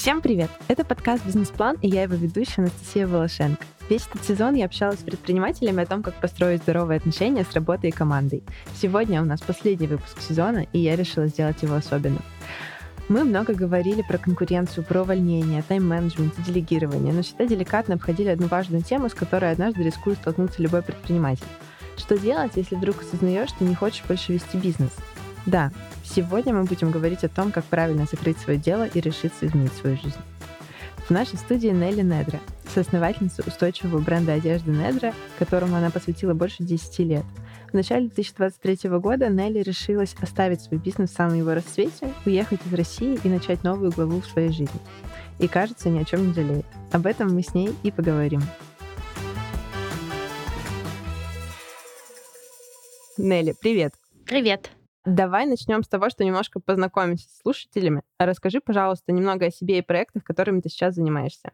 Всем привет! Это подкаст «Бизнес-план» и я его ведущая Анастасия Волошенко. Весь этот сезон я общалась с предпринимателями о том, как построить здоровые отношения с работой и командой. Сегодня у нас последний выпуск сезона, и я решила сделать его особенным. Мы много говорили про конкуренцию, про увольнение, тайм-менеджмент и делегирование, но всегда деликатно обходили одну важную тему, с которой однажды рискует столкнуться любой предприниматель. Что делать, если вдруг осознаешь, что не хочешь больше вести бизнес? Да, сегодня мы будем говорить о том, как правильно закрыть свое дело и решиться изменить свою жизнь. В нашей студии Нелли Недра, соосновательница устойчивого бренда одежды Недра, которому она посвятила больше 10 лет. В начале 2023 года Нелли решилась оставить свой бизнес в самом его расцвете, уехать из России и начать новую главу в своей жизни. И, кажется, ни о чем не жалеет. Об этом мы с ней и поговорим. Нелли, привет. Привет. Давай начнем с того, что немножко познакомимся с слушателями. Расскажи, пожалуйста, немного о себе и проектах, которыми ты сейчас занимаешься.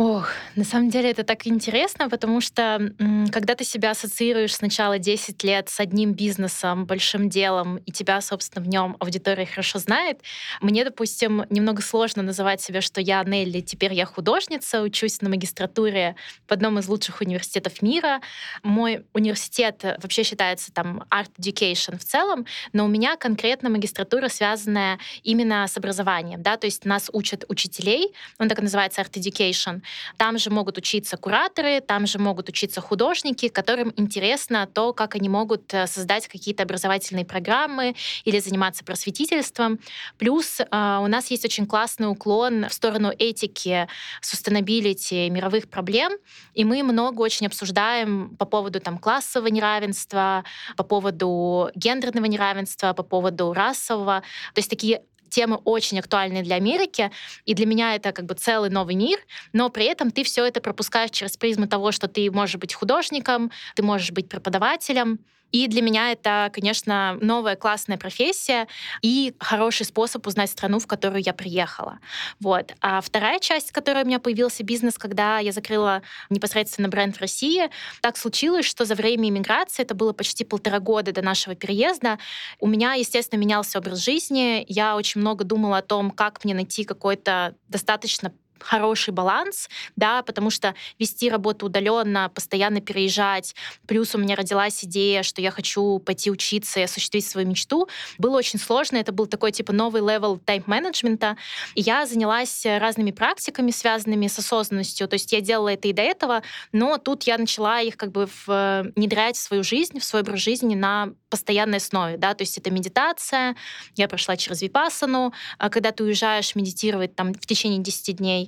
Ох, на самом деле это так интересно, потому что когда ты себя ассоциируешь сначала 10 лет с одним бизнесом, большим делом, и тебя, собственно, в нем аудитория хорошо знает, мне, допустим, немного сложно называть себя, что я Нелли, теперь я художница, учусь на магистратуре в одном из лучших университетов мира. Мой университет вообще считается там Art Education в целом, но у меня конкретно магистратура, связанная именно с образованием, да, то есть нас учат учителей, он так и называется Art Education, там же могут учиться кураторы, там же могут учиться художники, которым интересно то, как они могут э, создать какие-то образовательные программы или заниматься просветительством. Плюс э, у нас есть очень классный уклон в сторону этики, sustainability, мировых проблем, и мы много очень обсуждаем по поводу там, классового неравенства, по поводу гендерного неравенства, по поводу расового. То есть такие темы очень актуальны для Америки, и для меня это как бы целый новый мир, но при этом ты все это пропускаешь через призму того, что ты можешь быть художником, ты можешь быть преподавателем, и для меня это, конечно, новая классная профессия и хороший способ узнать страну, в которую я приехала. Вот. А вторая часть, в которой у меня появился бизнес, когда я закрыла непосредственно бренд в России, так случилось, что за время иммиграции, это было почти полтора года до нашего переезда, у меня, естественно, менялся образ жизни. Я очень много думала о том, как мне найти какой-то достаточно хороший баланс, да, потому что вести работу удаленно, постоянно переезжать, плюс у меня родилась идея, что я хочу пойти учиться и осуществить свою мечту, было очень сложно, это был такой типа новый level тайм-менеджмента, и я занялась разными практиками, связанными с осознанностью, то есть я делала это и до этого, но тут я начала их как бы внедрять в свою жизнь, в свой образ жизни на постоянной основе, да, то есть это медитация, я прошла через випассану, а когда ты уезжаешь медитировать там в течение 10 дней,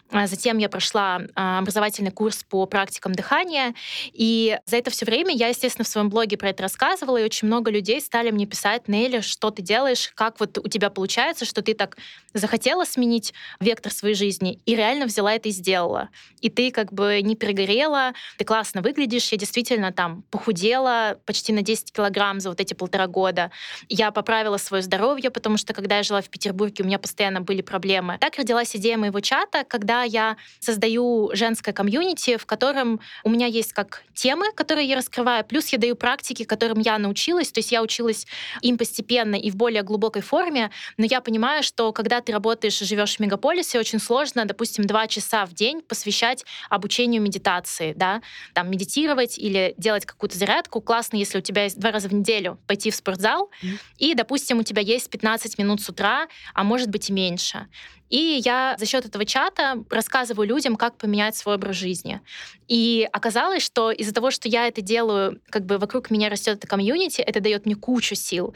затем я прошла а, образовательный курс по практикам дыхания. И за это все время я, естественно, в своем блоге про это рассказывала, и очень много людей стали мне писать, Нелли, что ты делаешь, как вот у тебя получается, что ты так захотела сменить вектор своей жизни и реально взяла это и сделала. И ты как бы не перегорела, ты классно выглядишь, я действительно там похудела почти на 10 килограмм за вот эти полтора года. Я поправила свое здоровье, потому что когда я жила в Петербурге, у меня постоянно были проблемы. Так родилась идея моего чата, когда я создаю женское комьюнити, в котором у меня есть как темы, которые я раскрываю, плюс я даю практики, которым я научилась, то есть я училась им постепенно и в более глубокой форме, но я понимаю, что когда ты работаешь и живешь в мегаполисе, очень сложно, допустим, два часа в день посвящать обучению медитации, да, там медитировать или делать какую-то зарядку. Классно, если у тебя есть два раза в неделю пойти в спортзал, mm-hmm. и, допустим, у тебя есть 15 минут с утра, а может быть и меньше. И я за счет этого чата рассказываю людям, как поменять свой образ жизни. И оказалось, что из-за того, что я это делаю, как бы вокруг меня растет это комьюнити, это дает мне кучу сил.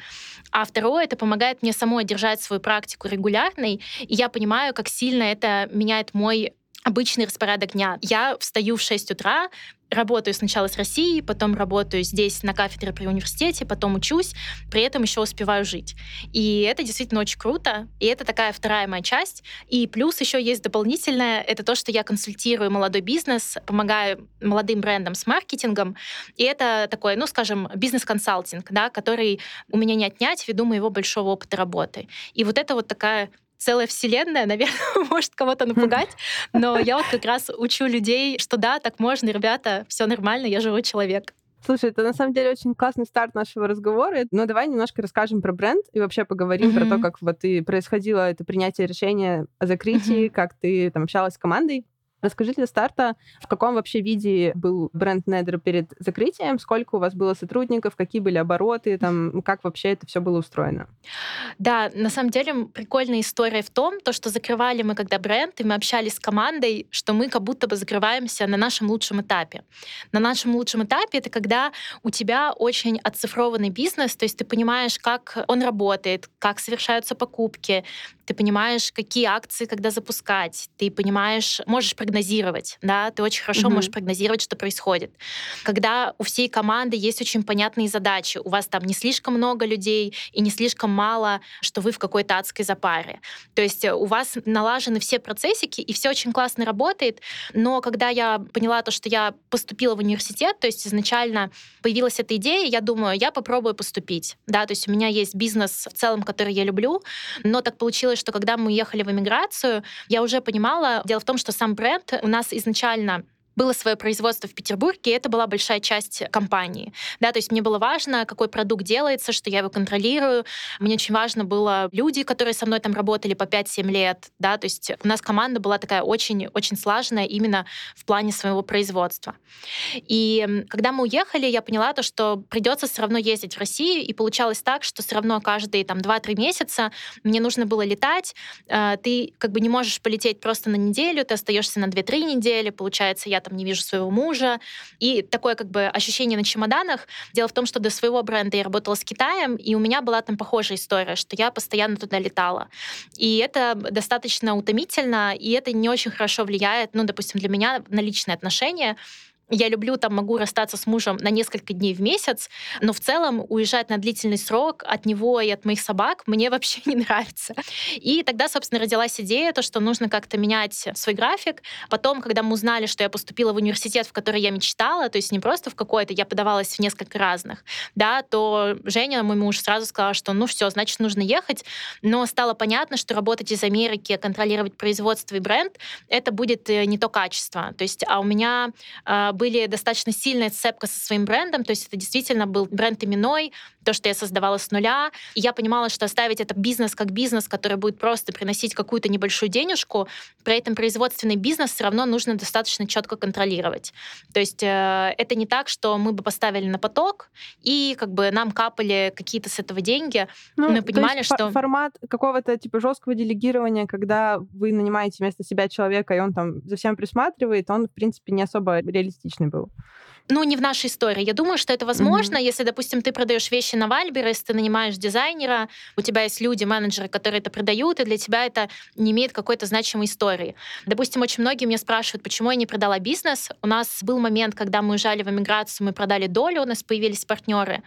А второе, это помогает мне самой держать свою практику регулярной. И я понимаю, как сильно это меняет мой обычный распорядок дня. Я встаю в 6 утра, работаю сначала с Россией, потом работаю здесь на кафедре при университете, потом учусь, при этом еще успеваю жить. И это действительно очень круто, и это такая вторая моя часть. И плюс еще есть дополнительное, это то, что я консультирую молодой бизнес, помогаю молодым брендам с маркетингом, и это такой, ну, скажем, бизнес-консалтинг, да, который у меня не отнять ввиду моего большого опыта работы. И вот это вот такая целая вселенная, наверное, может кого-то напугать, но я вот как раз учу людей, что да, так можно, ребята, все нормально, я живой человек. Слушай, это на самом деле очень классный старт нашего разговора. Но давай немножко расскажем про бренд и вообще поговорим mm-hmm. про то, как вот и происходило это принятие решения о закрытии, mm-hmm. как ты там общалась с командой. Расскажи для старта, в каком вообще виде был бренд Недер перед закрытием, сколько у вас было сотрудников, какие были обороты, там, как вообще это все было устроено? Да, на самом деле прикольная история в том, то, что закрывали мы когда бренд, и мы общались с командой, что мы как будто бы закрываемся на нашем лучшем этапе. На нашем лучшем этапе это когда у тебя очень оцифрованный бизнес, то есть ты понимаешь, как он работает, как совершаются покупки, ты понимаешь, какие акции когда запускать, ты понимаешь, можешь прогнозировать, да, ты очень хорошо mm-hmm. можешь прогнозировать, что происходит. Когда у всей команды есть очень понятные задачи, у вас там не слишком много людей и не слишком мало, что вы в какой-то адской запаре. То есть у вас налажены все процессики, и все очень классно работает, но когда я поняла то, что я поступила в университет, то есть изначально появилась эта идея, я думаю, я попробую поступить, да, то есть у меня есть бизнес в целом, который я люблю, но так получилось, получилось, что когда мы уехали в эмиграцию, я уже понимала, дело в том, что сам бренд у нас изначально было свое производство в Петербурге, и это была большая часть компании. Да, то есть мне было важно, какой продукт делается, что я его контролирую. Мне очень важно было люди, которые со мной там работали по 5-7 лет. Да, то есть у нас команда была такая очень-очень слаженная именно в плане своего производства. И когда мы уехали, я поняла то, что придется все равно ездить в Россию, и получалось так, что все равно каждые там 2-3 месяца мне нужно было летать. Э, ты как бы не можешь полететь просто на неделю, ты остаешься на 2-3 недели. Получается, я там не вижу своего мужа. И такое как бы ощущение на чемоданах. Дело в том, что до своего бренда я работала с Китаем, и у меня была там похожая история, что я постоянно туда летала. И это достаточно утомительно, и это не очень хорошо влияет, ну, допустим, для меня на личные отношения, я люблю, там, могу расстаться с мужем на несколько дней в месяц, но в целом уезжать на длительный срок от него и от моих собак мне вообще не нравится. И тогда, собственно, родилась идея, то, что нужно как-то менять свой график. Потом, когда мы узнали, что я поступила в университет, в который я мечтала, то есть не просто в какой-то, я подавалась в несколько разных, да, то Женя, мой муж, сразу сказал, что ну все, значит, нужно ехать. Но стало понятно, что работать из Америки, контролировать производство и бренд, это будет э, не то качество. То есть, а у меня а, были достаточно сильная цепка со своим брендом, то есть это действительно был бренд именной, то, что я создавала с нуля. И я понимала, что оставить это бизнес как бизнес, который будет просто приносить какую-то небольшую денежку, при этом производственный бизнес все равно нужно достаточно четко контролировать. То есть э, это не так, что мы бы поставили на поток, и как бы нам капали какие-то с этого деньги. Ну, мы понимали, что... Формат какого-то типа жесткого делегирования, когда вы нанимаете вместо себя человека, и он там за всем присматривает, он, в принципе, не особо реалистичный был. Ну, не в нашей истории. Я думаю, что это возможно, mm-hmm. если, допустим, ты продаешь вещи на Вальберес, ты нанимаешь дизайнера, у тебя есть люди, менеджеры, которые это продают, и для тебя это не имеет какой-то значимой истории. Допустим, очень многие меня спрашивают, почему я не продала бизнес. У нас был момент, когда мы уезжали в эмиграцию, мы продали долю, у нас появились партнеры.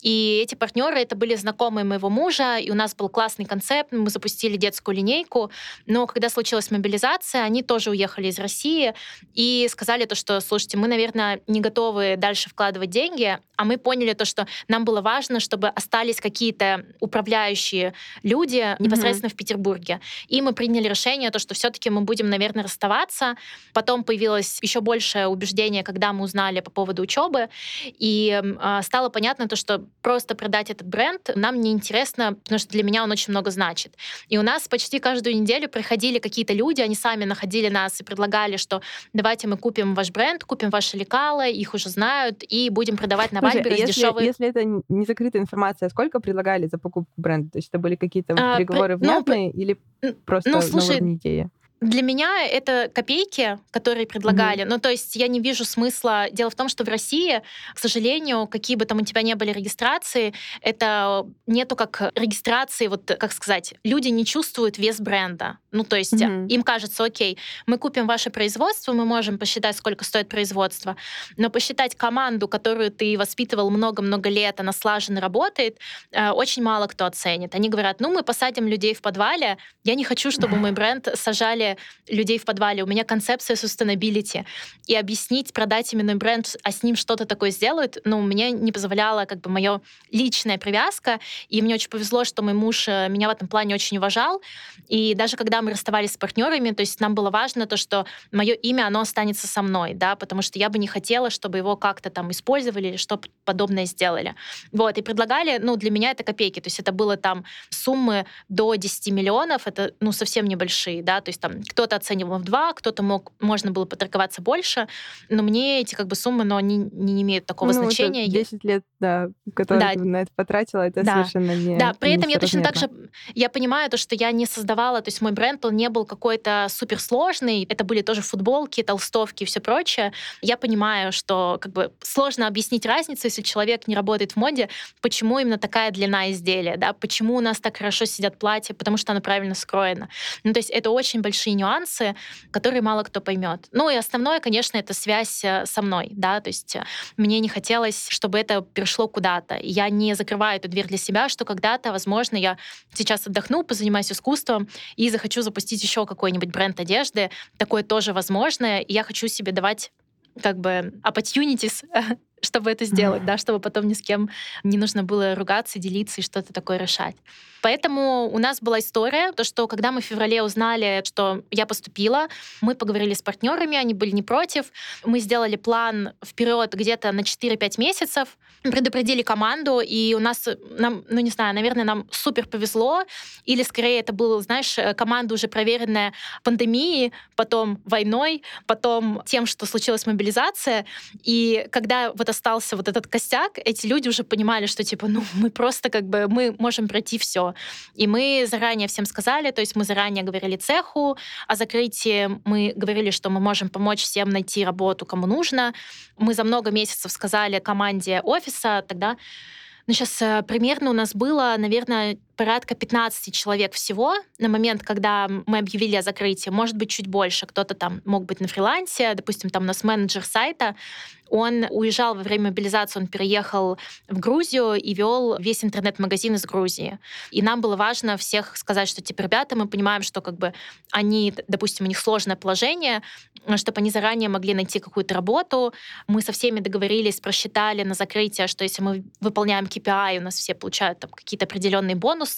И эти партнеры это были знакомые моего мужа, и у нас был классный концепт, мы запустили детскую линейку. Но когда случилась мобилизация, они тоже уехали из России и сказали то, что, слушайте, мы, наверное, не готовы готовы дальше вкладывать деньги, а мы поняли то, что нам было важно, чтобы остались какие-то управляющие люди непосредственно mm-hmm. в Петербурге. И мы приняли решение, то, что все-таки мы будем, наверное, расставаться. Потом появилось еще большее убеждение, когда мы узнали по поводу учебы, и э, стало понятно то, что просто продать этот бренд нам неинтересно, потому что для меня он очень много значит. И у нас почти каждую неделю приходили какие-то люди, они сами находили нас и предлагали, что давайте мы купим ваш бренд, купим ваши лекалы, их их уже знают, и будем продавать на Вайбере если, дешевые... Если это не закрытая информация, сколько предлагали за покупку бренда? То есть это были какие-то а, переговоры ну, внятные ну, или просто ну, слушай, на идеи? Для меня это копейки, которые предлагали. Mm-hmm. Ну, то есть я не вижу смысла. Дело в том, что в России, к сожалению, какие бы там у тебя не были регистрации, это нету как регистрации, вот как сказать, люди не чувствуют вес бренда. Ну, то есть mm-hmm. им кажется, окей, мы купим ваше производство, мы можем посчитать, сколько стоит производство, но посчитать команду, которую ты воспитывал много-много лет, она слаженно работает, э, очень мало кто оценит. Они говорят, ну, мы посадим людей в подвале, я не хочу, чтобы мой бренд сажали людей в подвале, у меня концепция sustainability. И объяснить, продать именной бренд, а с ним что-то такое сделают, ну, мне не позволяла как бы моя личная привязка. И мне очень повезло, что мой муж э, меня в этом плане очень уважал. И даже когда мы расставались с партнерами, то есть нам было важно то, что мое имя, оно останется со мной, да, потому что я бы не хотела, чтобы его как-то там использовали или что подобное сделали. Вот, и предлагали, ну, для меня это копейки, то есть это было там суммы до 10 миллионов, это, ну, совсем небольшие, да, то есть там кто-то оценивал в два, кто-то мог, можно было поторговаться больше, но мне эти как бы суммы, но они не имеют такого ну, значения. 10 лет, да, которые да. ты на это потратила, это да. совершенно не Да, при этом я точно так же, я понимаю то, что я не создавала, то есть мой бренд, он не был какой-то суперсложный, это были тоже футболки, толстовки и все прочее. Я понимаю, что как бы сложно объяснить разницу, если человек не работает в моде, почему именно такая длина изделия, да, почему у нас так хорошо сидят платья, потому что оно правильно скроено. Ну, то есть это очень большие нюансы, которые мало кто поймет. Ну и основное, конечно, это связь э, со мной, да, то есть э, мне не хотелось, чтобы это перешло куда-то. Я не закрываю эту дверь для себя, что когда-то, возможно, я сейчас отдохну, позанимаюсь искусством и захочу запустить еще какой-нибудь бренд одежды. Такое тоже возможно. И я хочу себе давать как бы opportunities чтобы это сделать, да, чтобы потом ни с кем не нужно было ругаться, делиться и что-то такое решать. Поэтому у нас была история, то, что когда мы в феврале узнали, что я поступила, мы поговорили с партнерами, они были не против. Мы сделали план вперед где-то на 4-5 месяцев, предупредили команду, и у нас, нам, ну не знаю, наверное, нам супер повезло, или скорее это была, знаешь, команда уже проверенная пандемией, потом войной, потом тем, что случилась мобилизация. И когда вот остался вот этот костяк, эти люди уже понимали, что типа, ну мы просто как бы, мы можем пройти все. И мы заранее всем сказали, то есть мы заранее говорили цеху о закрытии, мы говорили, что мы можем помочь всем найти работу, кому нужно. Мы за много месяцев сказали команде офиса, тогда ну, сейчас э, примерно у нас было, наверное, порядка 15 человек всего на момент, когда мы объявили о закрытии. Может быть, чуть больше. Кто-то там мог быть на фрилансе. Допустим, там у нас менеджер сайта, он уезжал во время мобилизации, он переехал в Грузию и вел весь интернет-магазин из Грузии. И нам было важно всех сказать, что, типа, ребята, мы понимаем, что как бы они, допустим, у них сложное положение, чтобы они заранее могли найти какую-то работу. Мы со всеми договорились, просчитали на закрытие, что если мы выполняем KPI, у нас все получают там какие-то определенные бонусы.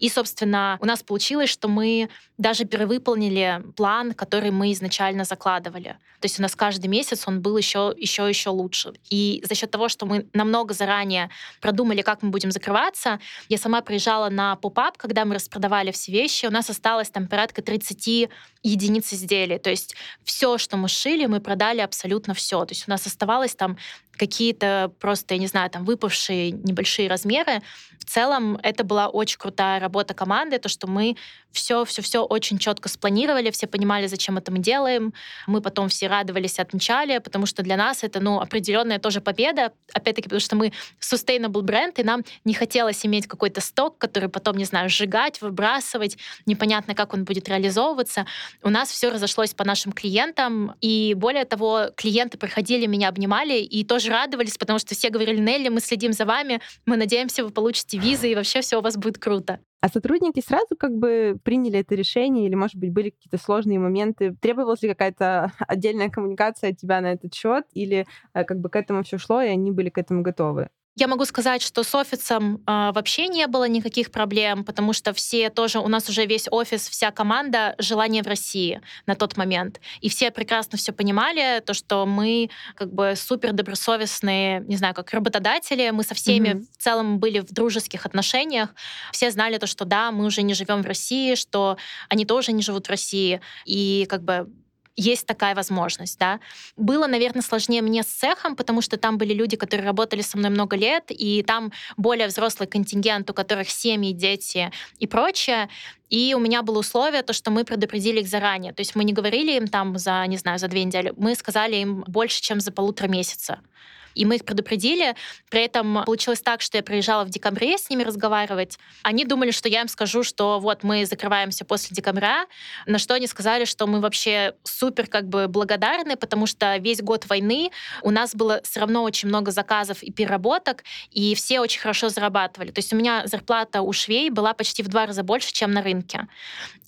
И, собственно, у нас получилось, что мы даже перевыполнили план, который мы изначально закладывали. То есть у нас каждый месяц он был еще, еще, еще лучше. И за счет того, что мы намного заранее продумали, как мы будем закрываться, я сама приезжала на поп-ап, когда мы распродавали все вещи, у нас осталось там порядка 30 единиц изделий. То есть все, что мы шили, мы продали абсолютно все. То есть у нас оставалось там какие-то просто, я не знаю, там выпавшие небольшие размеры. В целом это была очень крутая работа команды, то, что мы все, все, все очень четко спланировали, все понимали, зачем это мы делаем. Мы потом все радовались, отмечали, потому что для нас это, ну, определенная тоже победа. Опять-таки, потому что мы sustainable бренд, и нам не хотелось иметь какой-то сток, который потом, не знаю, сжигать, выбрасывать, непонятно, как он будет реализовываться. У нас все разошлось по нашим клиентам, и более того, клиенты приходили, меня обнимали и тоже радовались, потому что все говорили, Нелли, мы следим за вами, мы надеемся, вы получите визы, и вообще все у вас будет круто. А сотрудники сразу как бы приняли это решение, или, может быть, были какие-то сложные моменты? Требовалась ли какая-то отдельная коммуникация от тебя на этот счет, или э, как бы к этому все шло, и они были к этому готовы? Я могу сказать, что с офисом э, вообще не было никаких проблем, потому что все тоже, у нас уже весь офис, вся команда желание в России на тот момент. И все прекрасно все понимали, то, что мы как бы супер добросовестные, не знаю, как работодатели, мы со всеми mm-hmm. в целом были в дружеских отношениях. Все знали то, что да, мы уже не живем в России, что они тоже не живут в России. И как бы есть такая возможность, да. Было, наверное, сложнее мне с цехом, потому что там были люди, которые работали со мной много лет, и там более взрослый контингент, у которых семьи, дети и прочее. И у меня было условие, то, что мы предупредили их заранее. То есть мы не говорили им там за, не знаю, за две недели, мы сказали им больше, чем за полутора месяца. И мы их предупредили. При этом получилось так, что я приезжала в декабре с ними разговаривать. Они думали, что я им скажу, что вот мы закрываемся после декабря, на что они сказали, что мы вообще супер как бы благодарны, потому что весь год войны у нас было все равно очень много заказов и переработок, и все очень хорошо зарабатывали. То есть у меня зарплата у швей была почти в два раза больше, чем на рынке.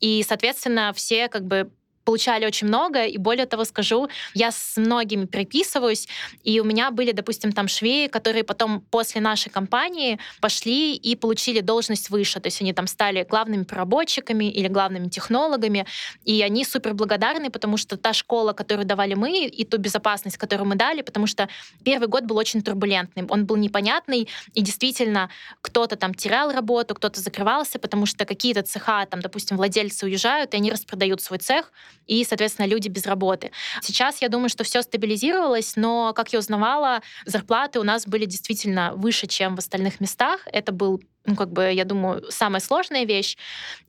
И, соответственно, все как бы получали очень много, и более того скажу, я с многими переписываюсь, и у меня были, допустим, там швеи, которые потом после нашей компании пошли и получили должность выше, то есть они там стали главными проработчиками или главными технологами, и они супер благодарны, потому что та школа, которую давали мы, и ту безопасность, которую мы дали, потому что первый год был очень турбулентным, он был непонятный, и действительно кто-то там терял работу, кто-то закрывался, потому что какие-то цеха, там, допустим, владельцы уезжают, и они распродают свой цех, и, соответственно, люди без работы. Сейчас я думаю, что все стабилизировалось, но, как я узнавала, зарплаты у нас были действительно выше, чем в остальных местах. Это был ну, как бы, я думаю, самая сложная вещь.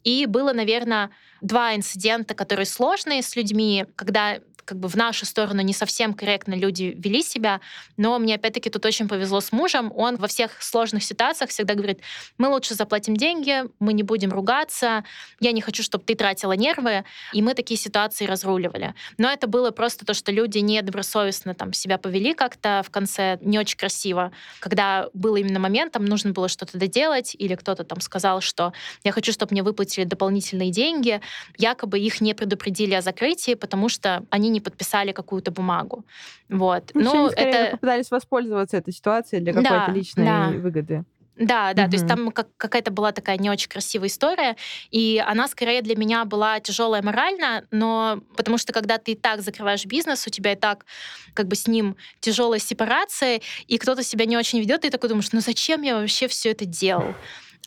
И было, наверное, два инцидента, которые сложные с людьми, когда как бы в нашу сторону не совсем корректно люди вели себя, но мне опять-таки тут очень повезло с мужем. Он во всех сложных ситуациях всегда говорит, мы лучше заплатим деньги, мы не будем ругаться, я не хочу, чтобы ты тратила нервы, и мы такие ситуации разруливали. Но это было просто то, что люди недобросовестно там себя повели как-то в конце не очень красиво, когда был именно момент, там нужно было что-то доделать, или кто-то там сказал, что я хочу, чтобы мне выплатили дополнительные деньги, якобы их не предупредили о закрытии, потому что они не подписали какую-то бумагу. Вот. Ну, ну это попытались воспользоваться этой ситуацией для какой-то да, личной да. выгоды. Да, да, угу. то есть там как, какая-то была такая не очень красивая история, и она скорее для меня была тяжелая морально, но потому что когда ты и так закрываешь бизнес, у тебя и так как бы с ним тяжелая сепарация, и кто-то себя не очень ведет, ты такой думаешь, ну зачем я вообще все это делал?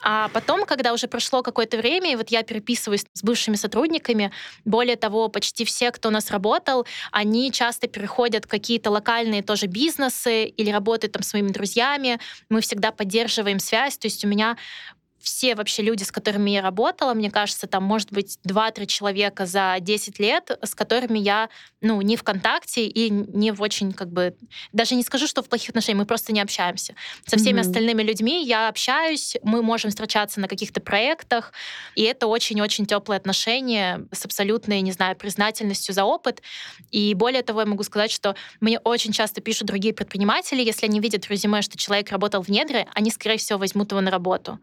А потом, когда уже прошло какое-то время, и вот я переписываюсь с бывшими сотрудниками, более того, почти все, кто у нас работал, они часто переходят в какие-то локальные тоже бизнесы или работают там с моими друзьями. Мы всегда поддерживаем связь. То есть у меня все вообще люди, с которыми я работала, мне кажется, там может быть 2-3 человека за 10 лет, с которыми я, ну, не в контакте и не в очень, как бы, даже не скажу, что в плохих отношениях, мы просто не общаемся. Со всеми mm-hmm. остальными людьми я общаюсь, мы можем встречаться на каких-то проектах, и это очень-очень теплые отношения с абсолютной, не знаю, признательностью за опыт. И более того, я могу сказать, что мне очень часто пишут другие предприниматели, если они видят в резюме, что человек работал в недре, они, скорее всего, возьмут его на работу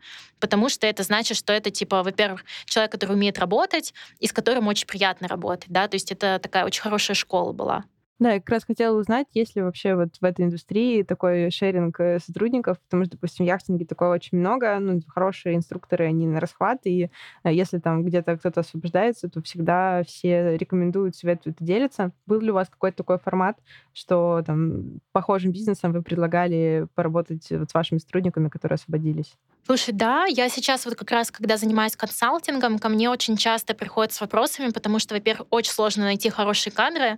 потому что это значит, что это, типа, во-первых, человек, который умеет работать, и с которым очень приятно работать, да, то есть это такая очень хорошая школа была. Да, я как раз хотела узнать, есть ли вообще вот в этой индустрии такой шеринг э, сотрудников, потому что, допустим, в яхтинге такого очень много, ну, хорошие инструкторы, они на расхват, и э, если там где-то кто-то освобождается, то всегда все рекомендуют, советуют и делятся. Был ли у вас какой-то такой формат, что там похожим бизнесом вы предлагали поработать вот с вашими сотрудниками, которые освободились? Слушай, да, я сейчас вот как раз, когда занимаюсь консалтингом, ко мне очень часто приходят с вопросами, потому что, во-первых, очень сложно найти хорошие кадры,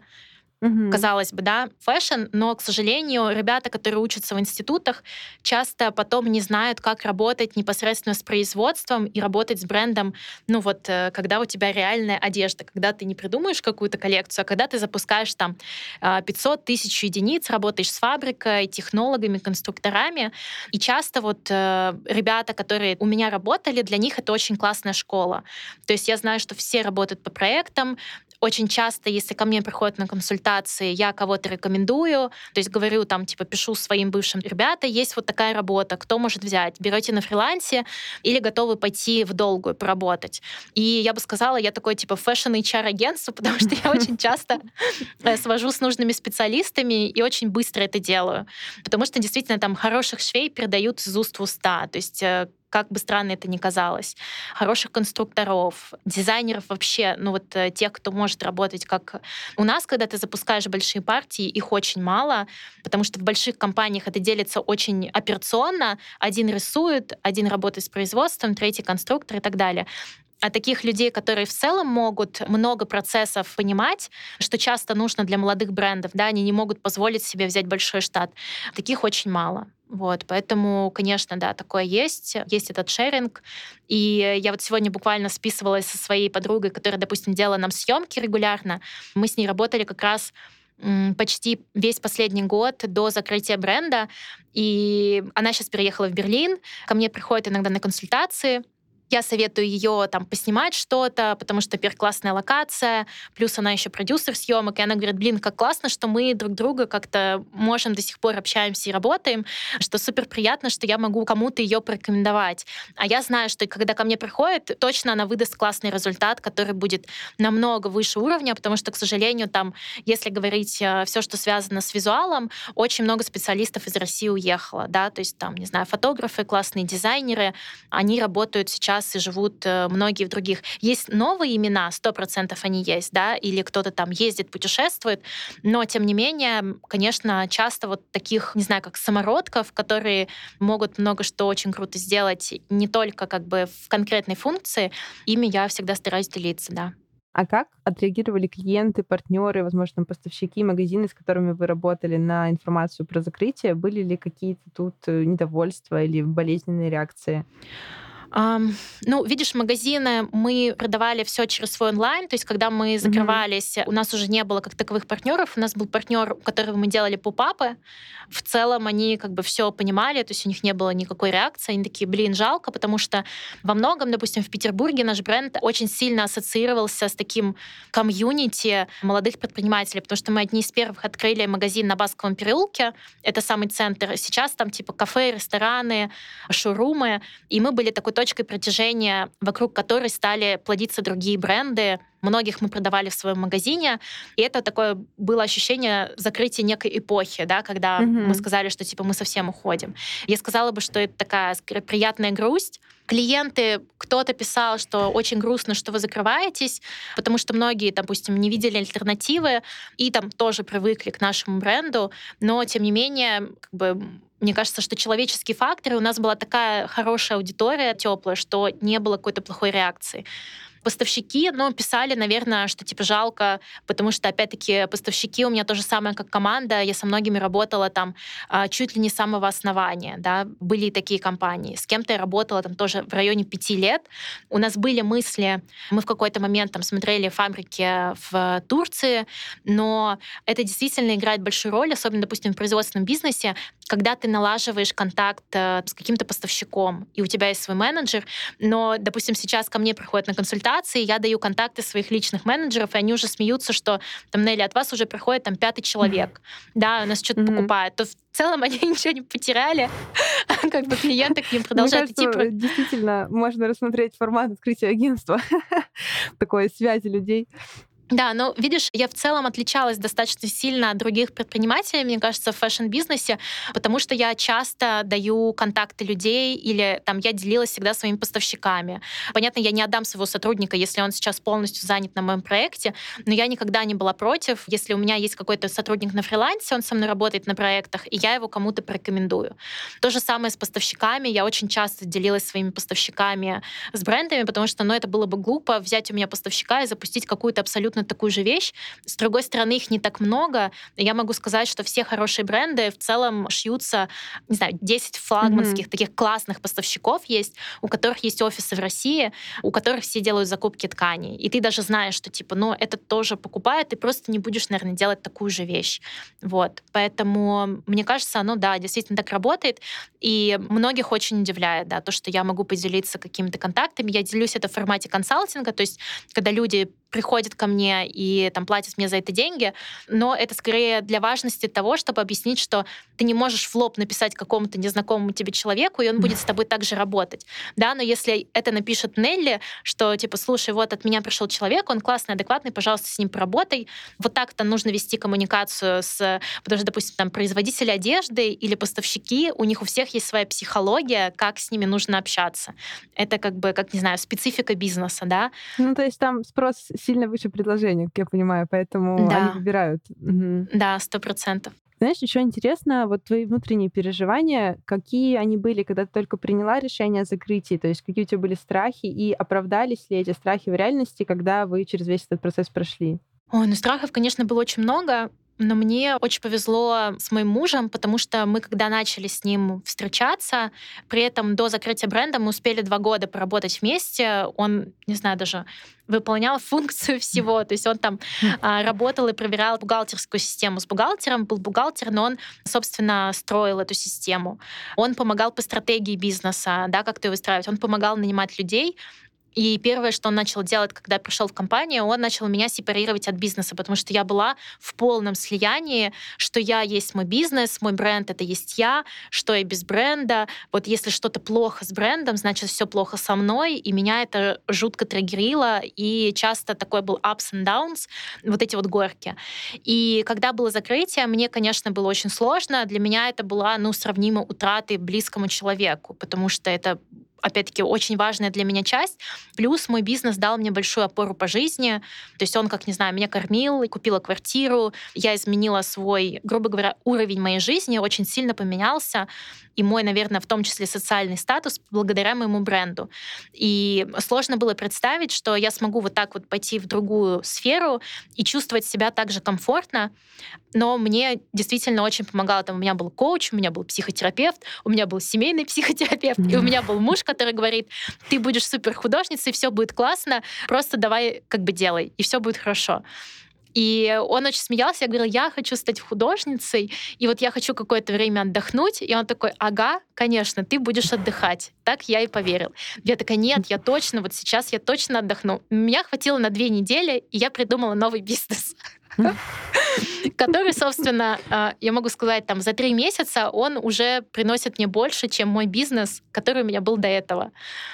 Угу. Казалось бы, да, fashion, но, к сожалению, ребята, которые учатся в институтах, часто потом не знают, как работать непосредственно с производством и работать с брендом, ну вот, э, когда у тебя реальная одежда, когда ты не придумаешь какую-то коллекцию, а когда ты запускаешь там 500 тысяч единиц, работаешь с фабрикой, технологами, конструкторами, и часто вот э, ребята, которые у меня работали, для них это очень классная школа. То есть я знаю, что все работают по проектам, очень часто, если ко мне приходят на консультации, я кого-то рекомендую, то есть говорю там, типа, пишу своим бывшим, ребята, есть вот такая работа, кто может взять? Берете на фрилансе или готовы пойти в долгую поработать? И я бы сказала, я такой, типа, fashion HR агентство, потому что я очень часто э, свожу с нужными специалистами и очень быстро это делаю. Потому что действительно там хороших швей передают из уст в уста. То есть э, как бы странно это ни казалось, хороших конструкторов, дизайнеров вообще, ну вот э, тех, кто может работать как... У нас, когда ты запускаешь большие партии, их очень мало, потому что в больших компаниях это делится очень операционно. Один рисует, один работает с производством, третий конструктор и так далее а таких людей, которые в целом могут много процессов понимать, что часто нужно для молодых брендов, да, они не могут позволить себе взять большой штат. Таких очень мало. Вот, поэтому, конечно, да, такое есть. Есть этот шеринг. И я вот сегодня буквально списывалась со своей подругой, которая, допустим, делала нам съемки регулярно. Мы с ней работали как раз почти весь последний год до закрытия бренда. И она сейчас переехала в Берлин. Ко мне приходит иногда на консультации. Я советую ее там поснимать что-то, потому что, во классная локация, плюс она еще продюсер съемок, и она говорит, блин, как классно, что мы друг друга как-то можем до сих пор общаемся и работаем, что супер приятно, что я могу кому-то ее порекомендовать. А я знаю, что когда ко мне приходит, точно она выдаст классный результат, который будет намного выше уровня, потому что, к сожалению, там, если говорить э, все, что связано с визуалом, очень много специалистов из России уехало, да, то есть там, не знаю, фотографы, классные дизайнеры, они работают сейчас сейчас и живут э, многие в других. Есть новые имена, сто процентов они есть, да, или кто-то там ездит, путешествует, но тем не менее, конечно, часто вот таких, не знаю, как самородков, которые могут много что очень круто сделать, не только как бы в конкретной функции, ими я всегда стараюсь делиться, да. А как отреагировали клиенты, партнеры, возможно, поставщики, магазины, с которыми вы работали на информацию про закрытие? Были ли какие-то тут э, недовольства или болезненные реакции? Ну, видишь, магазины мы продавали все через свой онлайн, то есть когда мы закрывались, mm-hmm. у нас уже не было как таковых партнеров, у нас был партнер, у которого мы делали пупапы. В целом они как бы все понимали, то есть у них не было никакой реакции, они такие, блин, жалко, потому что во многом, допустим, в Петербурге наш бренд очень сильно ассоциировался с таким комьюнити молодых предпринимателей, потому что мы одни из первых открыли магазин на Басковом переулке, это самый центр. Сейчас там типа кафе, рестораны, шоурумы, и мы были такой точкой притяжения, вокруг которой стали плодиться другие бренды. Многих мы продавали в своем магазине, и это такое было ощущение закрытия некой эпохи, да, когда mm-hmm. мы сказали, что типа мы совсем уходим. Я сказала бы, что это такая приятная грусть. Клиенты, кто-то писал, что очень грустно, что вы закрываетесь, потому что многие, допустим, не видели альтернативы и там тоже привыкли к нашему бренду, но тем не менее, как бы мне кажется, что человеческие факторы, у нас была такая хорошая аудитория, теплая, что не было какой-то плохой реакции поставщики, ну, писали, наверное, что типа жалко, потому что, опять-таки, поставщики у меня то же самое, как команда. Я со многими работала там а, чуть ли не с самого основания, да, были такие компании. С кем-то я работала там тоже в районе пяти лет. У нас были мысли, мы в какой-то момент там смотрели фабрики в Турции, но это действительно играет большую роль, особенно, допустим, в производственном бизнесе, когда ты налаживаешь контакт э, с каким-то поставщиком, и у тебя есть свой менеджер, но, допустим, сейчас ко мне приходят на консультацию презентации, я даю контакты своих личных менеджеров, и они уже смеются, что там, Нелли, от вас уже приходит там пятый человек, mm-hmm. да, у нас что-то mm-hmm. покупает, то в целом они ничего не потеряли, как бы клиенты к ним продолжают идти. Действительно, можно рассмотреть формат открытия агентства, такой связи людей. Да, но видишь, я в целом отличалась достаточно сильно от других предпринимателей, мне кажется, в fashion-бизнесе, потому что я часто даю контакты людей или там я делилась всегда своими поставщиками. Понятно, я не отдам своего сотрудника, если он сейчас полностью занят на моем проекте, но я никогда не была против, если у меня есть какой-то сотрудник на фрилансе, он со мной работает на проектах, и я его кому-то порекомендую. То же самое с поставщиками. Я очень часто делилась своими поставщиками с брендами, потому что, ну, это было бы глупо взять у меня поставщика и запустить какую-то абсолютно абсолютно такую же вещь. С другой стороны, их не так много. Я могу сказать, что все хорошие бренды в целом шьются, не знаю, 10 флагманских mm-hmm. таких классных поставщиков есть, у которых есть офисы в России, у которых все делают закупки тканей. И ты даже знаешь, что типа, ну, этот тоже покупает, ты просто не будешь, наверное, делать такую же вещь. Вот. Поэтому, мне кажется, оно, да, действительно так работает. И многих очень удивляет, да, то, что я могу поделиться какими-то контактами. Я делюсь это в формате консалтинга, то есть когда люди приходят ко мне и там платят мне за это деньги, но это скорее для важности того, чтобы объяснить, что ты не можешь в лоб написать какому-то незнакомому тебе человеку, и он будет с тобой также работать. Да, но если это напишет Нелли, что типа, слушай, вот от меня пришел человек, он классный, адекватный, пожалуйста, с ним поработай. Вот так-то нужно вести коммуникацию с, потому что, допустим, там производители одежды или поставщики, у них у всех есть своя психология, как с ними нужно общаться. Это как бы, как не знаю, специфика бизнеса, да. Ну, то есть там спрос сильно выше предложения, как я понимаю, поэтому да. они выбирают. Угу. Да, сто процентов. Знаешь, еще интересно, вот твои внутренние переживания, какие они были, когда ты только приняла решение о закрытии, то есть какие у тебя были страхи, и оправдались ли эти страхи в реальности, когда вы через весь этот процесс прошли? Ой, ну страхов, конечно, было очень много. Но мне очень повезло с моим мужем, потому что мы, когда начали с ним встречаться, при этом до закрытия бренда мы успели два года поработать вместе. Он, не знаю, даже выполнял функцию всего. То есть он там а, работал и проверял бухгалтерскую систему с бухгалтером, был бухгалтер, но он, собственно, строил эту систему. Он помогал по стратегии бизнеса, да, как ты выстраивать. Он помогал нанимать людей, и первое, что он начал делать, когда пришел в компанию, он начал меня сепарировать от бизнеса, потому что я была в полном слиянии, что я есть мой бизнес, мой бренд — это есть я, что я без бренда. Вот если что-то плохо с брендом, значит, все плохо со мной, и меня это жутко триггерило, и часто такой был ups and downs, вот эти вот горки. И когда было закрытие, мне, конечно, было очень сложно. Для меня это была, ну, сравнима утраты близкому человеку, потому что это опять-таки, очень важная для меня часть. Плюс мой бизнес дал мне большую опору по жизни. То есть он, как, не знаю, меня кормил, купила квартиру, я изменила свой, грубо говоря, уровень моей жизни, очень сильно поменялся и мой, наверное, в том числе социальный статус благодаря моему бренду. И сложно было представить, что я смогу вот так вот пойти в другую сферу и чувствовать себя также комфортно. Но мне действительно очень помогало. Там у меня был коуч, у меня был психотерапевт, у меня был семейный психотерапевт, и у меня был муж, который говорит, ты будешь супер художницей, все будет классно, просто давай как бы делай, и все будет хорошо. И он очень смеялся, я говорила, я хочу стать художницей, и вот я хочу какое-то время отдохнуть. И он такой, ага, конечно, ты будешь отдыхать. Так я и поверил. Я такая, нет, я точно, вот сейчас я точно отдохну. Меня хватило на две недели, и я придумала новый бизнес. который, собственно, а, я могу сказать, там за три месяца он уже приносит мне больше, чем мой бизнес, который у меня был до этого.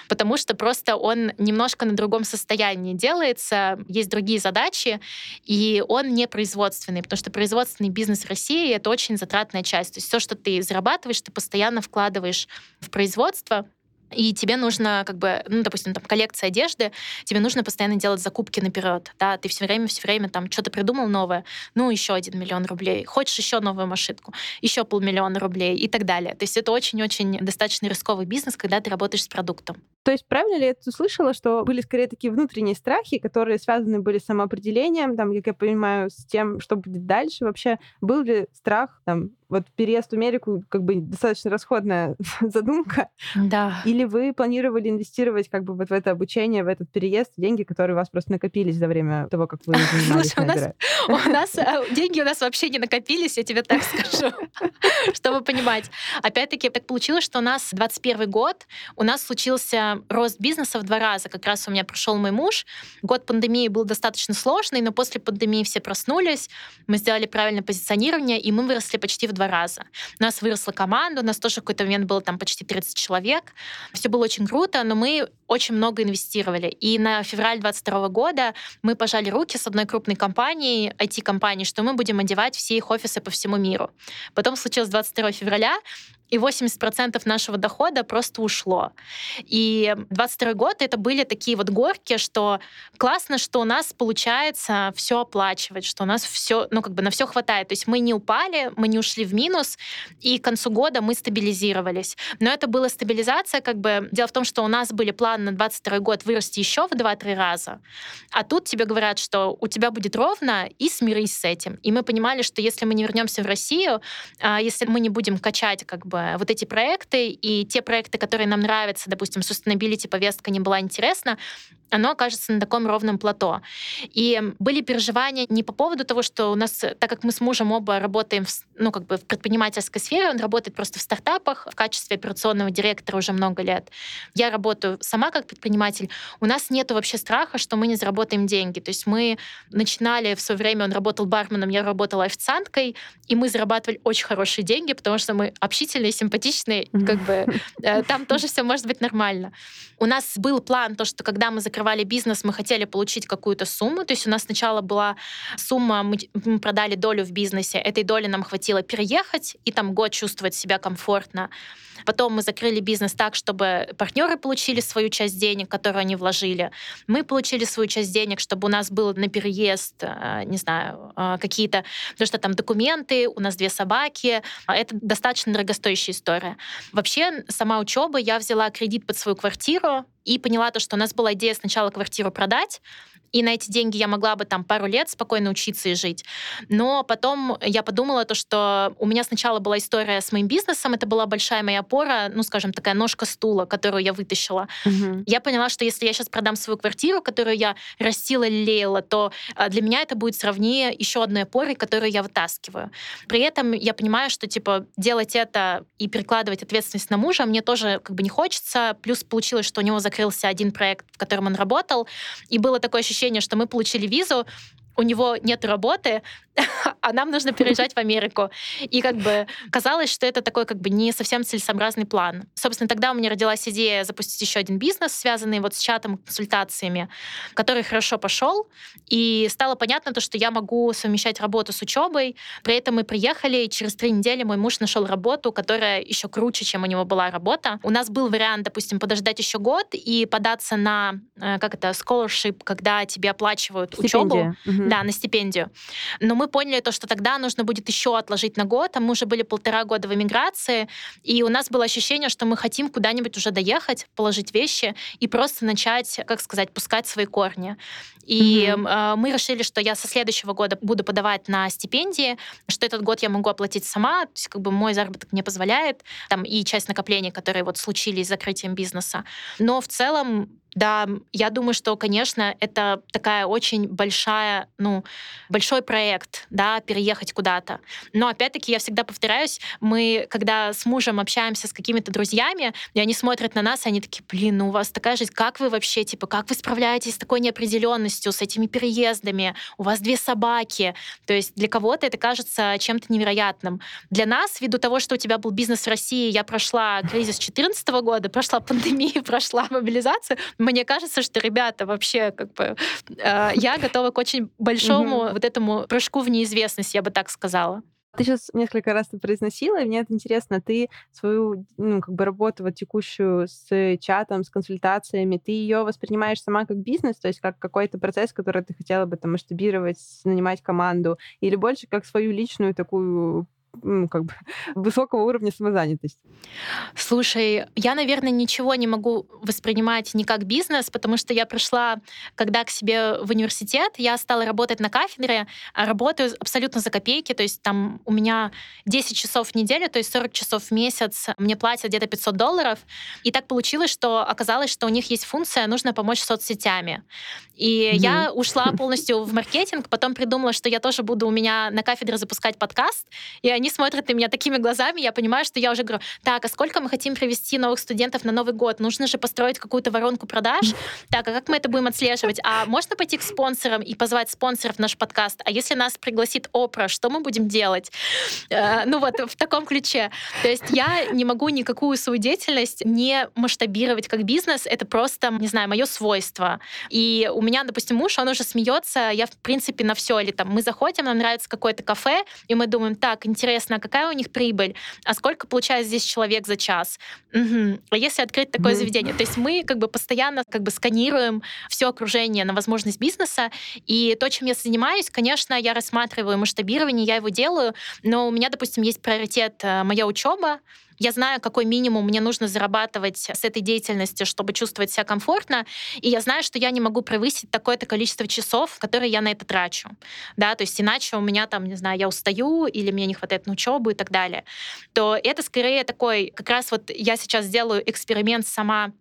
Потому что просто он немножко на другом состоянии делается, есть другие задачи, и он не производственный, потому что производственный бизнес в России — это очень затратная часть. То есть все, что ты зарабатываешь, ты постоянно вкладываешь в производство, и тебе нужно, как бы, ну, допустим, там коллекция одежды, тебе нужно постоянно делать закупки наперед, да, ты все время, все время там что-то придумал новое, ну, еще один миллион рублей, хочешь еще новую машинку, еще полмиллиона рублей и так далее. То есть это очень-очень достаточно рисковый бизнес, когда ты работаешь с продуктом. То есть правильно ли я услышала, что были скорее такие внутренние страхи, которые связаны были с самоопределением, там, как я понимаю, с тем, что будет дальше? Вообще был ли страх там вот переезд в Америку как бы достаточно расходная задумка. Да. Или вы планировали инвестировать как бы вот в это обучение, в этот переезд, деньги, которые у вас просто накопились за время того, как вы занимались Слушай, у нас, у нас э, деньги у нас вообще не накопились, я тебе так скажу, чтобы понимать. Опять-таки, так получилось, что у нас 21 год, у нас случился рост бизнеса в два раза. Как раз у меня прошел мой муж. Год пандемии был достаточно сложный, но после пандемии все проснулись, мы сделали правильное позиционирование, и мы выросли почти в два раза. У нас выросла команда, у нас тоже в какой-то момент было там почти 30 человек. Все было очень круто, но мы очень много инвестировали. И на февраль 22 года мы пожали руки с одной крупной компанией, IT-компанией, что мы будем одевать все их офисы по всему миру. Потом случилось 22 февраля, и 80% нашего дохода просто ушло. И 22 год это были такие вот горки, что классно, что у нас получается все оплачивать, что у нас все, ну как бы на все хватает. То есть мы не упали, мы не ушли в минус, и к концу года мы стабилизировались. Но это была стабилизация, как бы дело в том, что у нас были планы на 22 год вырасти еще в 2-3 раза, а тут тебе говорят, что у тебя будет ровно, и смирись с этим. И мы понимали, что если мы не вернемся в Россию, а, если мы не будем качать как бы вот эти проекты, и те проекты, которые нам нравятся, допустим, sustainability повестка не была интересна, оно окажется на таком ровном плато. И были переживания не по поводу того, что у нас, так как мы с мужем оба работаем в, ну, как бы в предпринимательской сфере, он работает просто в стартапах в качестве операционного директора уже много лет. Я работаю сама как предприниматель. У нас нет вообще страха, что мы не заработаем деньги. То есть мы начинали в свое время, он работал барменом, я работала официанткой, и мы зарабатывали очень хорошие деньги, потому что мы общительные, симпатичные, как бы э, там тоже все может быть нормально. У нас был план, то, что когда мы закрывали бизнес, мы хотели получить какую-то сумму. То есть у нас сначала была сумма, мы продали долю в бизнесе. Этой доли нам хватило переехать и там год чувствовать себя комфортно. Потом мы закрыли бизнес так, чтобы партнеры получили свою часть денег, которую они вложили. Мы получили свою часть денег, чтобы у нас был на переезд, э, не знаю, э, какие-то, потому что там документы, у нас две собаки. Это достаточно дорогостоящая история. Вообще, сама учеба, я взяла кредит под свою квартиру, и поняла то, что у нас была идея сначала квартиру продать, и на эти деньги я могла бы там пару лет спокойно учиться и жить. Но потом я подумала то, что у меня сначала была история с моим бизнесом, это была большая моя опора, ну, скажем, такая ножка стула, которую я вытащила. Угу. Я поняла, что если я сейчас продам свою квартиру, которую я растила, лелеяла, то а, для меня это будет сравнее еще одной опорой, которую я вытаскиваю. При этом я понимаю, что, типа, делать это и перекладывать ответственность на мужа мне тоже как бы не хочется. Плюс получилось, что у него закрылся один проект, в котором он работал, и было такое ощущение, ощущение, что мы получили визу, у него нет работы, а нам нужно переезжать в Америку. И как бы казалось, что это такой как бы не совсем целесообразный план. Собственно, тогда у меня родилась идея запустить еще один бизнес, связанный вот с чатом, консультациями, который хорошо пошел. И стало понятно то, что я могу совмещать работу с учебой. При этом мы приехали, и через три недели мой муж нашел работу, которая еще круче, чем у него была работа. У нас был вариант, допустим, подождать еще год и податься на, э, как это, scholarship, когда тебе оплачивают Стипендия. учебу. Угу. Да, на стипендию. Но мы поняли то, что тогда нужно будет еще отложить на год, а мы уже были полтора года в эмиграции, и у нас было ощущение, что мы хотим куда-нибудь уже доехать, положить вещи и просто начать, как сказать, пускать свои корни. И mm-hmm. мы решили, что я со следующего года буду подавать на стипендии, что этот год я могу оплатить сама, то есть как бы мой заработок мне позволяет, там и часть накоплений, которые вот случились с закрытием бизнеса. Но в целом да, я думаю, что, конечно, это такая очень большая, ну, большой проект, да, переехать куда-то. Но опять-таки я всегда повторяюсь, мы, когда с мужем общаемся с какими-то друзьями, и они смотрят на нас, и они такие, блин, ну у вас такая жизнь, как вы вообще, типа, как вы справляетесь с такой неопределенностью, с этими переездами, у вас две собаки. То есть для кого-то это кажется чем-то невероятным. Для нас, ввиду того, что у тебя был бизнес в России, я прошла кризис 2014 года, прошла пандемию, прошла мобилизацию, мне кажется, что ребята вообще как бы э, я готова к очень большому вот этому прыжку в неизвестность, я бы так сказала. Ты сейчас несколько раз это произносила, и мне это интересно. Ты свою ну, как бы работу вот текущую с чатом, с консультациями, ты ее воспринимаешь сама как бизнес, то есть как какой-то процесс, который ты хотела бы там масштабировать, нанимать команду, или больше как свою личную такую как бы высокого уровня самозанятости? Слушай, я, наверное, ничего не могу воспринимать не как бизнес, потому что я пришла, когда к себе в университет, я стала работать на кафедре, а работаю абсолютно за копейки, то есть там у меня 10 часов в неделю, то есть 40 часов в месяц, мне платят где-то 500 долларов, и так получилось, что оказалось, что у них есть функция «нужно помочь соцсетями». И mm-hmm. я ушла полностью в маркетинг, потом придумала, что я тоже буду у меня на кафедре запускать подкаст, и они они смотрят на меня такими глазами, я понимаю, что я уже говорю, так, а сколько мы хотим привести новых студентов на Новый год? Нужно же построить какую-то воронку продаж. Так, а как мы это будем отслеживать? А можно пойти к спонсорам и позвать спонсоров в наш подкаст? А если нас пригласит Опра, что мы будем делать? Э, ну вот, в таком ключе. То есть я не могу никакую свою деятельность не масштабировать как бизнес, это просто, не знаю, мое свойство. И у меня, допустим, муж, он уже смеется, я, в принципе, на все, или там мы заходим, нам нравится какое-то кафе, и мы думаем, так, интересно, интересно, а какая у них прибыль, а сколько получает здесь человек за час. Угу. А если открыть такое mm заведение? То есть мы как бы постоянно как бы сканируем все окружение на возможность бизнеса, и то, чем я занимаюсь, конечно, я рассматриваю масштабирование, я его делаю, но у меня, допустим, есть приоритет э, моя учеба, я знаю, какой минимум мне нужно зарабатывать с этой деятельности, чтобы чувствовать себя комфортно, и я знаю, что я не могу превысить такое-то количество часов, которые я на это трачу. Да, то есть иначе у меня там, не знаю, я устаю или мне не хватает на учебу и так далее. То это скорее такой, как раз вот я сейчас делаю эксперимент сама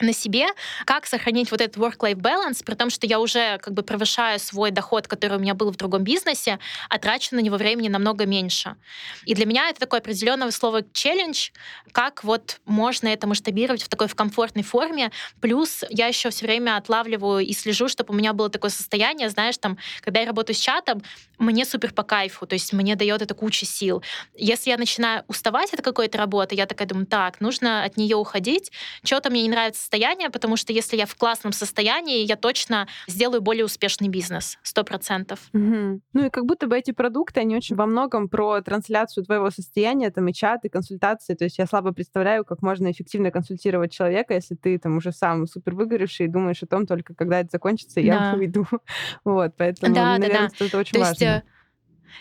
на себе, как сохранить вот этот work-life balance, при том, что я уже как бы превышаю свой доход, который у меня был в другом бизнесе, а трачу на него времени намного меньше. И для меня это такое определенное слово челлендж, как вот можно это масштабировать в такой в комфортной форме. Плюс я еще все время отлавливаю и слежу, чтобы у меня было такое состояние, знаешь, там, когда я работаю с чатом, мне супер по кайфу, то есть мне дает это куча сил. Если я начинаю уставать от какой-то работы, я такая думаю, так, нужно от нее уходить, что-то мне не нравится состояние, потому что если я в классном состоянии, я точно сделаю более успешный бизнес, сто процентов. Угу. Ну и как будто бы эти продукты, они очень во многом про трансляцию твоего состояния, там и чаты, и консультации. То есть я слабо представляю, как можно эффективно консультировать человека, если ты там уже сам супер выгоревший и думаешь о том только, когда это закончится, я да. уйду. вот, поэтому, да, наверное, да, да. это очень то важно. Есть,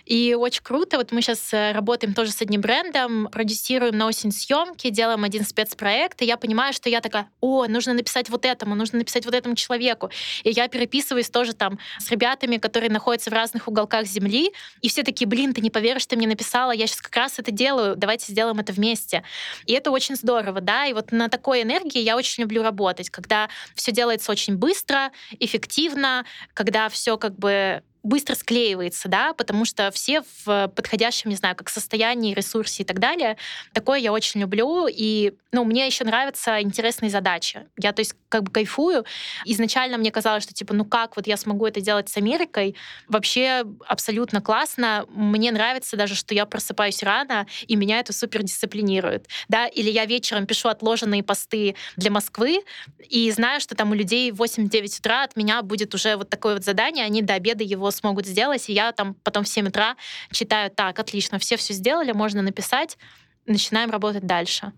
И очень круто. Вот мы сейчас э, работаем тоже с одним брендом, продюсируем на осень съемки, делаем один спецпроект, и я понимаю, что я такая, о, нужно написать вот этому, нужно написать вот этому человеку. И я переписываюсь тоже там с ребятами, которые находятся в разных уголках земли, и все такие, блин, ты не поверишь, ты мне написала, я сейчас как раз это делаю, давайте сделаем это вместе. И это очень здорово, да, и вот на такой энергии я очень люблю работать, когда все делается очень быстро, эффективно, когда все как бы быстро склеивается, да, потому что все в подходящем, не знаю, как состоянии, ресурсе и так далее. Такое я очень люблю, и, ну, мне еще нравятся интересные задачи. Я, то есть, как бы кайфую. Изначально мне казалось, что, типа, ну как вот я смогу это делать с Америкой? Вообще абсолютно классно. Мне нравится даже, что я просыпаюсь рано, и меня это супер дисциплинирует, да, или я вечером пишу отложенные посты для Москвы, и знаю, что там у людей в 8-9 утра от меня будет уже вот такое вот задание, они до обеда его смогут сделать, и я там потом в 7 утра читаю, так, отлично, все все сделали, можно написать, начинаем работать дальше.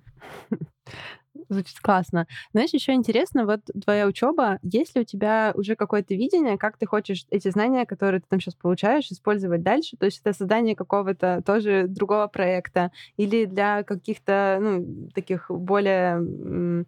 Звучит классно. Знаешь, еще интересно, вот твоя учеба, есть ли у тебя уже какое-то видение, как ты хочешь эти знания, которые ты там сейчас получаешь, использовать дальше? То есть это создание какого-то тоже другого проекта или для каких-то, ну, таких более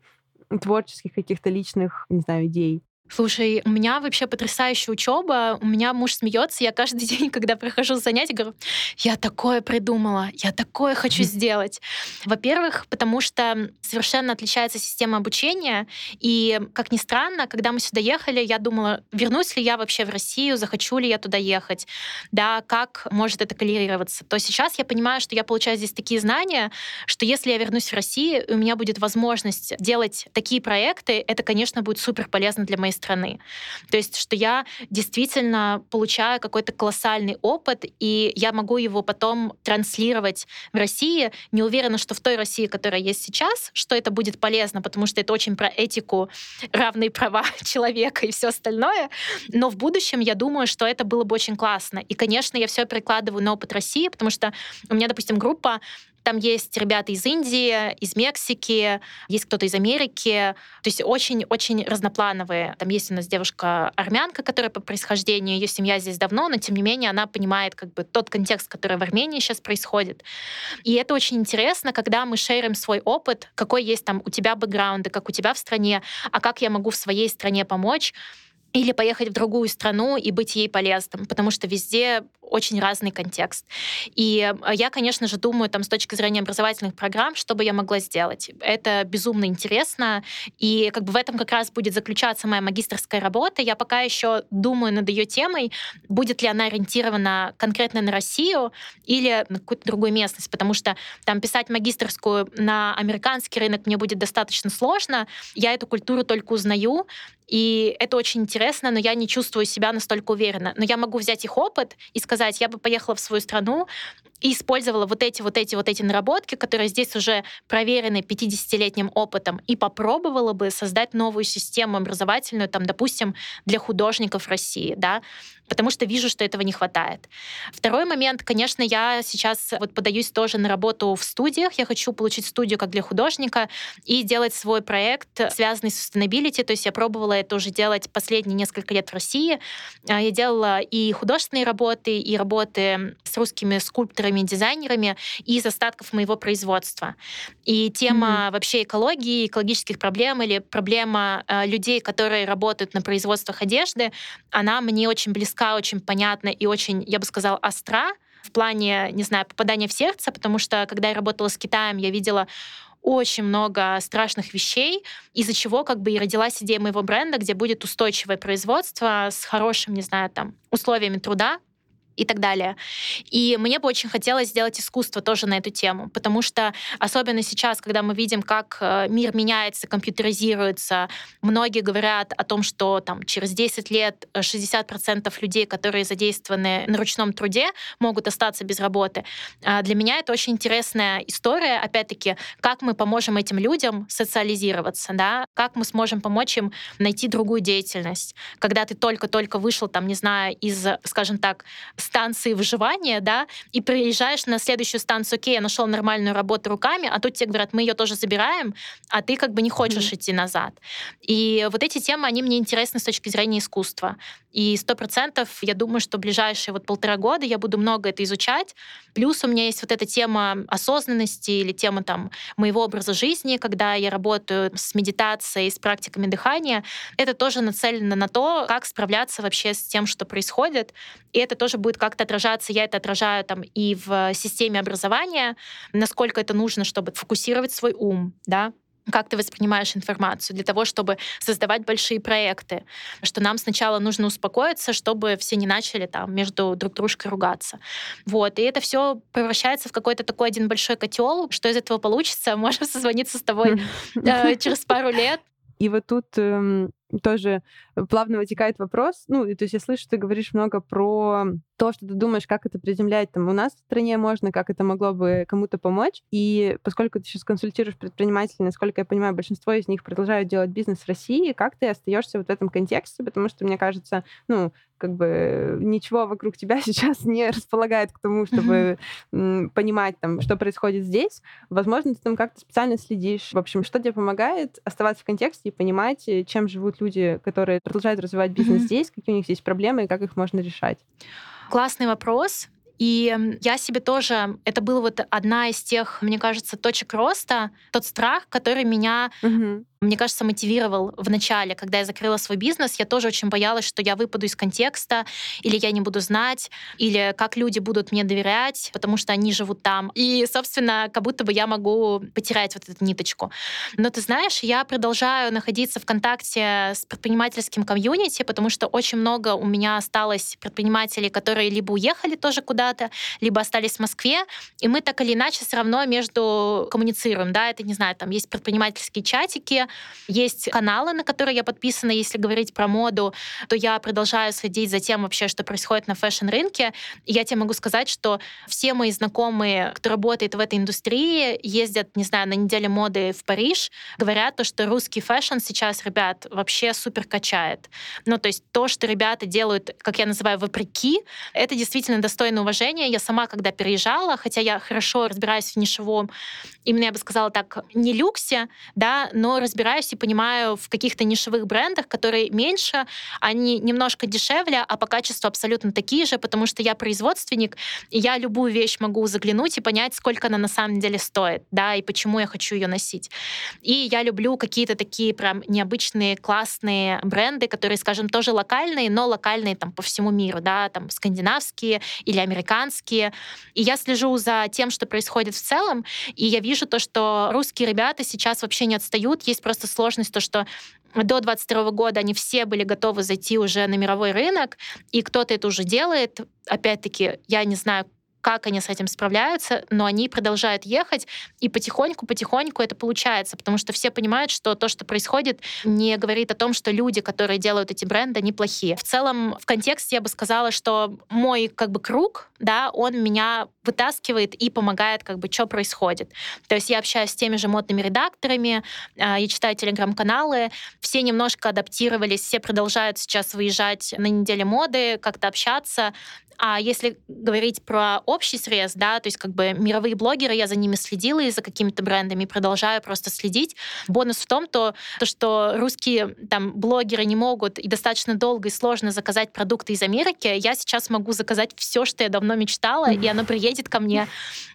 творческих каких-то личных, не знаю, идей? Слушай, у меня вообще потрясающая учеба. У меня муж смеется. Я каждый день, когда прохожу занятия, говорю, я такое придумала, я такое хочу сделать. Во-первых, потому что совершенно отличается система обучения. И, как ни странно, когда мы сюда ехали, я думала, вернусь ли я вообще в Россию, захочу ли я туда ехать, да, как может это коррелироваться. То сейчас я понимаю, что я получаю здесь такие знания, что если я вернусь в Россию, и у меня будет возможность делать такие проекты, это, конечно, будет супер полезно для моей страны. То есть, что я действительно получаю какой-то колоссальный опыт, и я могу его потом транслировать в России. Не уверена, что в той России, которая есть сейчас, что это будет полезно, потому что это очень про этику, равные права человека и все остальное. Но в будущем я думаю, что это было бы очень классно. И, конечно, я все прикладываю на опыт России, потому что у меня, допустим, группа там есть ребята из Индии, из Мексики, есть кто-то из Америки. То есть очень-очень разноплановые. Там есть у нас девушка-армянка, которая по происхождению, ее семья здесь давно, но тем не менее она понимает как бы тот контекст, который в Армении сейчас происходит. И это очень интересно, когда мы шерим свой опыт, какой есть там у тебя бэкграунд, как у тебя в стране, а как я могу в своей стране помочь или поехать в другую страну и быть ей полезным, потому что везде очень разный контекст. И э, я, конечно же, думаю там с точки зрения образовательных программ, что бы я могла сделать. Это безумно интересно, и как бы в этом как раз будет заключаться моя магистрская работа. Я пока еще думаю над ее темой, будет ли она ориентирована конкретно на Россию или на какую-то другую местность, потому что там писать магистрскую на американский рынок мне будет достаточно сложно. Я эту культуру только узнаю, и это очень интересно, но я не чувствую себя настолько уверенно. Но я могу взять их опыт и сказать, я бы поехала в свою страну и использовала вот эти, вот эти, вот эти наработки, которые здесь уже проверены 50-летним опытом, и попробовала бы создать новую систему образовательную, там, допустим, для художников России, да, потому что вижу, что этого не хватает. Второй момент, конечно, я сейчас вот подаюсь тоже на работу в студиях. Я хочу получить студию как для художника и делать свой проект, связанный с sustainability. То есть я пробовала это уже делать последние несколько лет в России. А, я делала и художественные работы, и работы с русскими скульпторами, дизайнерами из остатков моего производства. И тема mm-hmm. вообще экологии, экологических проблем или проблема э, людей, которые работают на производствах одежды, она мне очень близка близка, очень понятна и очень, я бы сказала, остра в плане, не знаю, попадания в сердце, потому что когда я работала с Китаем, я видела очень много страшных вещей, из-за чего как бы и родилась идея моего бренда, где будет устойчивое производство с хорошим, не знаю, там, условиями труда, и так далее. И мне бы очень хотелось сделать искусство тоже на эту тему, потому что особенно сейчас, когда мы видим, как э, мир меняется, компьютеризируется, многие говорят о том, что там через 10 лет 60% людей, которые задействованы на ручном труде, могут остаться без работы. А для меня это очень интересная история, опять-таки, как мы поможем этим людям социализироваться, да, как мы сможем помочь им найти другую деятельность. Когда ты только-только вышел, там, не знаю, из, скажем так, станции выживания, да, и приезжаешь на следующую станцию, окей, я нашел нормальную работу руками, а тут тебе говорят, мы ее тоже забираем, а ты как бы не хочешь mm-hmm. идти назад. И вот эти темы, они мне интересны с точки зрения искусства. И сто процентов я думаю, что ближайшие вот полтора года я буду много это изучать. Плюс у меня есть вот эта тема осознанности или тема там моего образа жизни, когда я работаю с медитацией, с практиками дыхания. Это тоже нацелено на то, как справляться вообще с тем, что происходит. И это тоже будет как-то отражаться. Я это отражаю там и в системе образования, насколько это нужно, чтобы фокусировать свой ум, да, как ты воспринимаешь информацию, для того, чтобы создавать большие проекты, что нам сначала нужно успокоиться, чтобы все не начали там между друг дружкой ругаться. Вот. И это все превращается в какой-то такой один большой котел. Что из этого получится, можем созвониться с тобой э, через пару лет. И вот тут эм, тоже плавно вытекает вопрос. Ну, то есть я слышу, ты говоришь много про то, что ты думаешь, как это приземлять там у нас в стране можно, как это могло бы кому-то помочь. И поскольку ты сейчас консультируешь предпринимателей, насколько я понимаю, большинство из них продолжают делать бизнес в России, как ты остаешься вот в этом контексте? Потому что, мне кажется, ну, как бы ничего вокруг тебя сейчас не располагает к тому, чтобы mm-hmm. понимать, там, что происходит здесь. Возможно, ты там как-то специально следишь. В общем, что тебе помогает оставаться в контексте и понимать, э, чем живут люди, которые продолжают развивать бизнес mm-hmm. здесь, какие у них есть проблемы и как их можно решать. Классный вопрос. И я себе тоже, это была вот одна из тех, мне кажется, точек роста, тот страх, который меня угу мне кажется, мотивировал в начале, когда я закрыла свой бизнес. Я тоже очень боялась, что я выпаду из контекста, или я не буду знать, или как люди будут мне доверять, потому что они живут там. И, собственно, как будто бы я могу потерять вот эту ниточку. Но ты знаешь, я продолжаю находиться в контакте с предпринимательским комьюнити, потому что очень много у меня осталось предпринимателей, которые либо уехали тоже куда-то, либо остались в Москве, и мы так или иначе все равно между коммуницируем, да, это, не знаю, там есть предпринимательские чатики, есть каналы, на которые я подписана, если говорить про моду, то я продолжаю следить за тем вообще, что происходит на fashion-рынке. И я тебе могу сказать, что все мои знакомые, кто работает в этой индустрии, ездят, не знаю, на неделю моды в Париж, говорят то, что русский fashion сейчас, ребят, вообще супер качает. Ну, то есть то, что ребята делают, как я называю, вопреки, это действительно достойно уважения. Я сама, когда переезжала, хотя я хорошо разбираюсь в нишевом, именно я бы сказала так, не люксе, да, но разбираюсь и понимаю в каких-то нишевых брендах, которые меньше, они немножко дешевле, а по качеству абсолютно такие же, потому что я производственник, и я любую вещь могу заглянуть и понять, сколько она на самом деле стоит, да, и почему я хочу ее носить. И я люблю какие-то такие прям необычные, классные бренды, которые, скажем, тоже локальные, но локальные там по всему миру, да, там скандинавские или американские. И я слежу за тем, что происходит в целом, и я вижу то, что русские ребята сейчас вообще не отстают. Есть просто сложность то, что до 22 года они все были готовы зайти уже на мировой рынок, и кто-то это уже делает. Опять-таки, я не знаю, как они с этим справляются, но они продолжают ехать, и потихоньку-потихоньку это получается, потому что все понимают, что то, что происходит, не говорит о том, что люди, которые делают эти бренды, они плохие. В целом, в контексте я бы сказала, что мой как бы круг, да, он меня вытаскивает и помогает, как бы, что происходит. То есть я общаюсь с теми же модными редакторами, а, я читаю телеграм-каналы, все немножко адаптировались, все продолжают сейчас выезжать на неделе моды, как-то общаться, а если говорить про общий срез, да, то есть как бы мировые блогеры, я за ними следила и за какими-то брендами продолжаю просто следить. Бонус в том, то, то, что русские там блогеры не могут и достаточно долго и сложно заказать продукты из Америки, я сейчас могу заказать все, что я давно мечтала, и оно приедет ко мне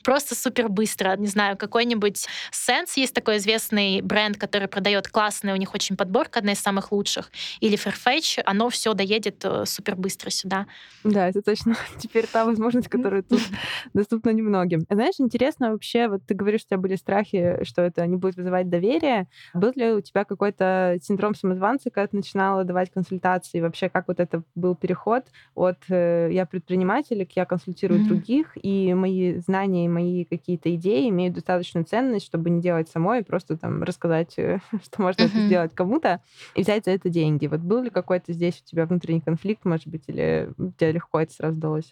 просто супер быстро. Не знаю, какой-нибудь Sense есть такой известный бренд, который продает классный, у них очень подборка, одна из самых лучших, или Fairfetch, оно все доедет э, супер быстро сюда. Да, это точно теперь та возможность, которая тут доступна немногим. Знаешь, интересно вообще, вот ты говоришь, что у тебя были страхи, что это не будет вызывать доверие. Был ли у тебя какой-то синдром самозванца, когда ты начинала давать консультации? Вообще, как вот это был переход от э, я предприниматель к я консультирую mm-hmm. других, и мои знания и мои какие-то идеи имеют достаточную ценность, чтобы не делать самой, просто там рассказать, э, что можно это сделать кому-то, и взять за это деньги. Вот был ли какой-то здесь у тебя внутренний конфликт, может быть, или тебе легко это сразу удалось?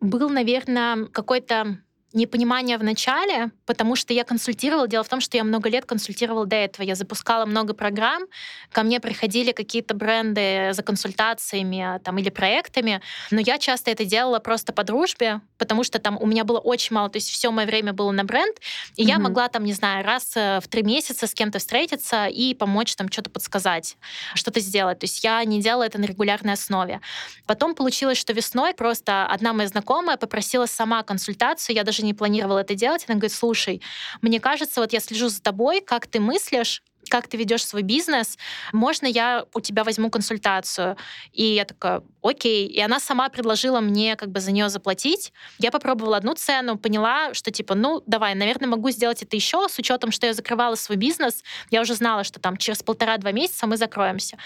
Был, наверное, какой-то непонимание в начале, потому что я консультировала. Дело в том, что я много лет консультировала до этого. Я запускала много программ, ко мне приходили какие-то бренды за консультациями там, или проектами, но я часто это делала просто по дружбе, потому что там у меня было очень мало, то есть все мое время было на бренд, и mm-hmm. я могла там, не знаю, раз э, в три месяца с кем-то встретиться и помочь там что-то подсказать, что-то сделать. То есть я не делала это на регулярной основе. Потом получилось, что весной просто одна моя знакомая попросила сама консультацию, я даже не планировала это делать, она говорит, слушай, мне кажется, вот я слежу за тобой, как ты мыслишь, как ты ведешь свой бизнес, можно я у тебя возьму консультацию? И я такая, окей. И она сама предложила мне как бы за нее заплатить. Я попробовала одну цену, поняла, что типа, ну, давай, наверное, могу сделать это еще, с учетом, что я закрывала свой бизнес. Я уже знала, что там через полтора-два месяца мы закроемся.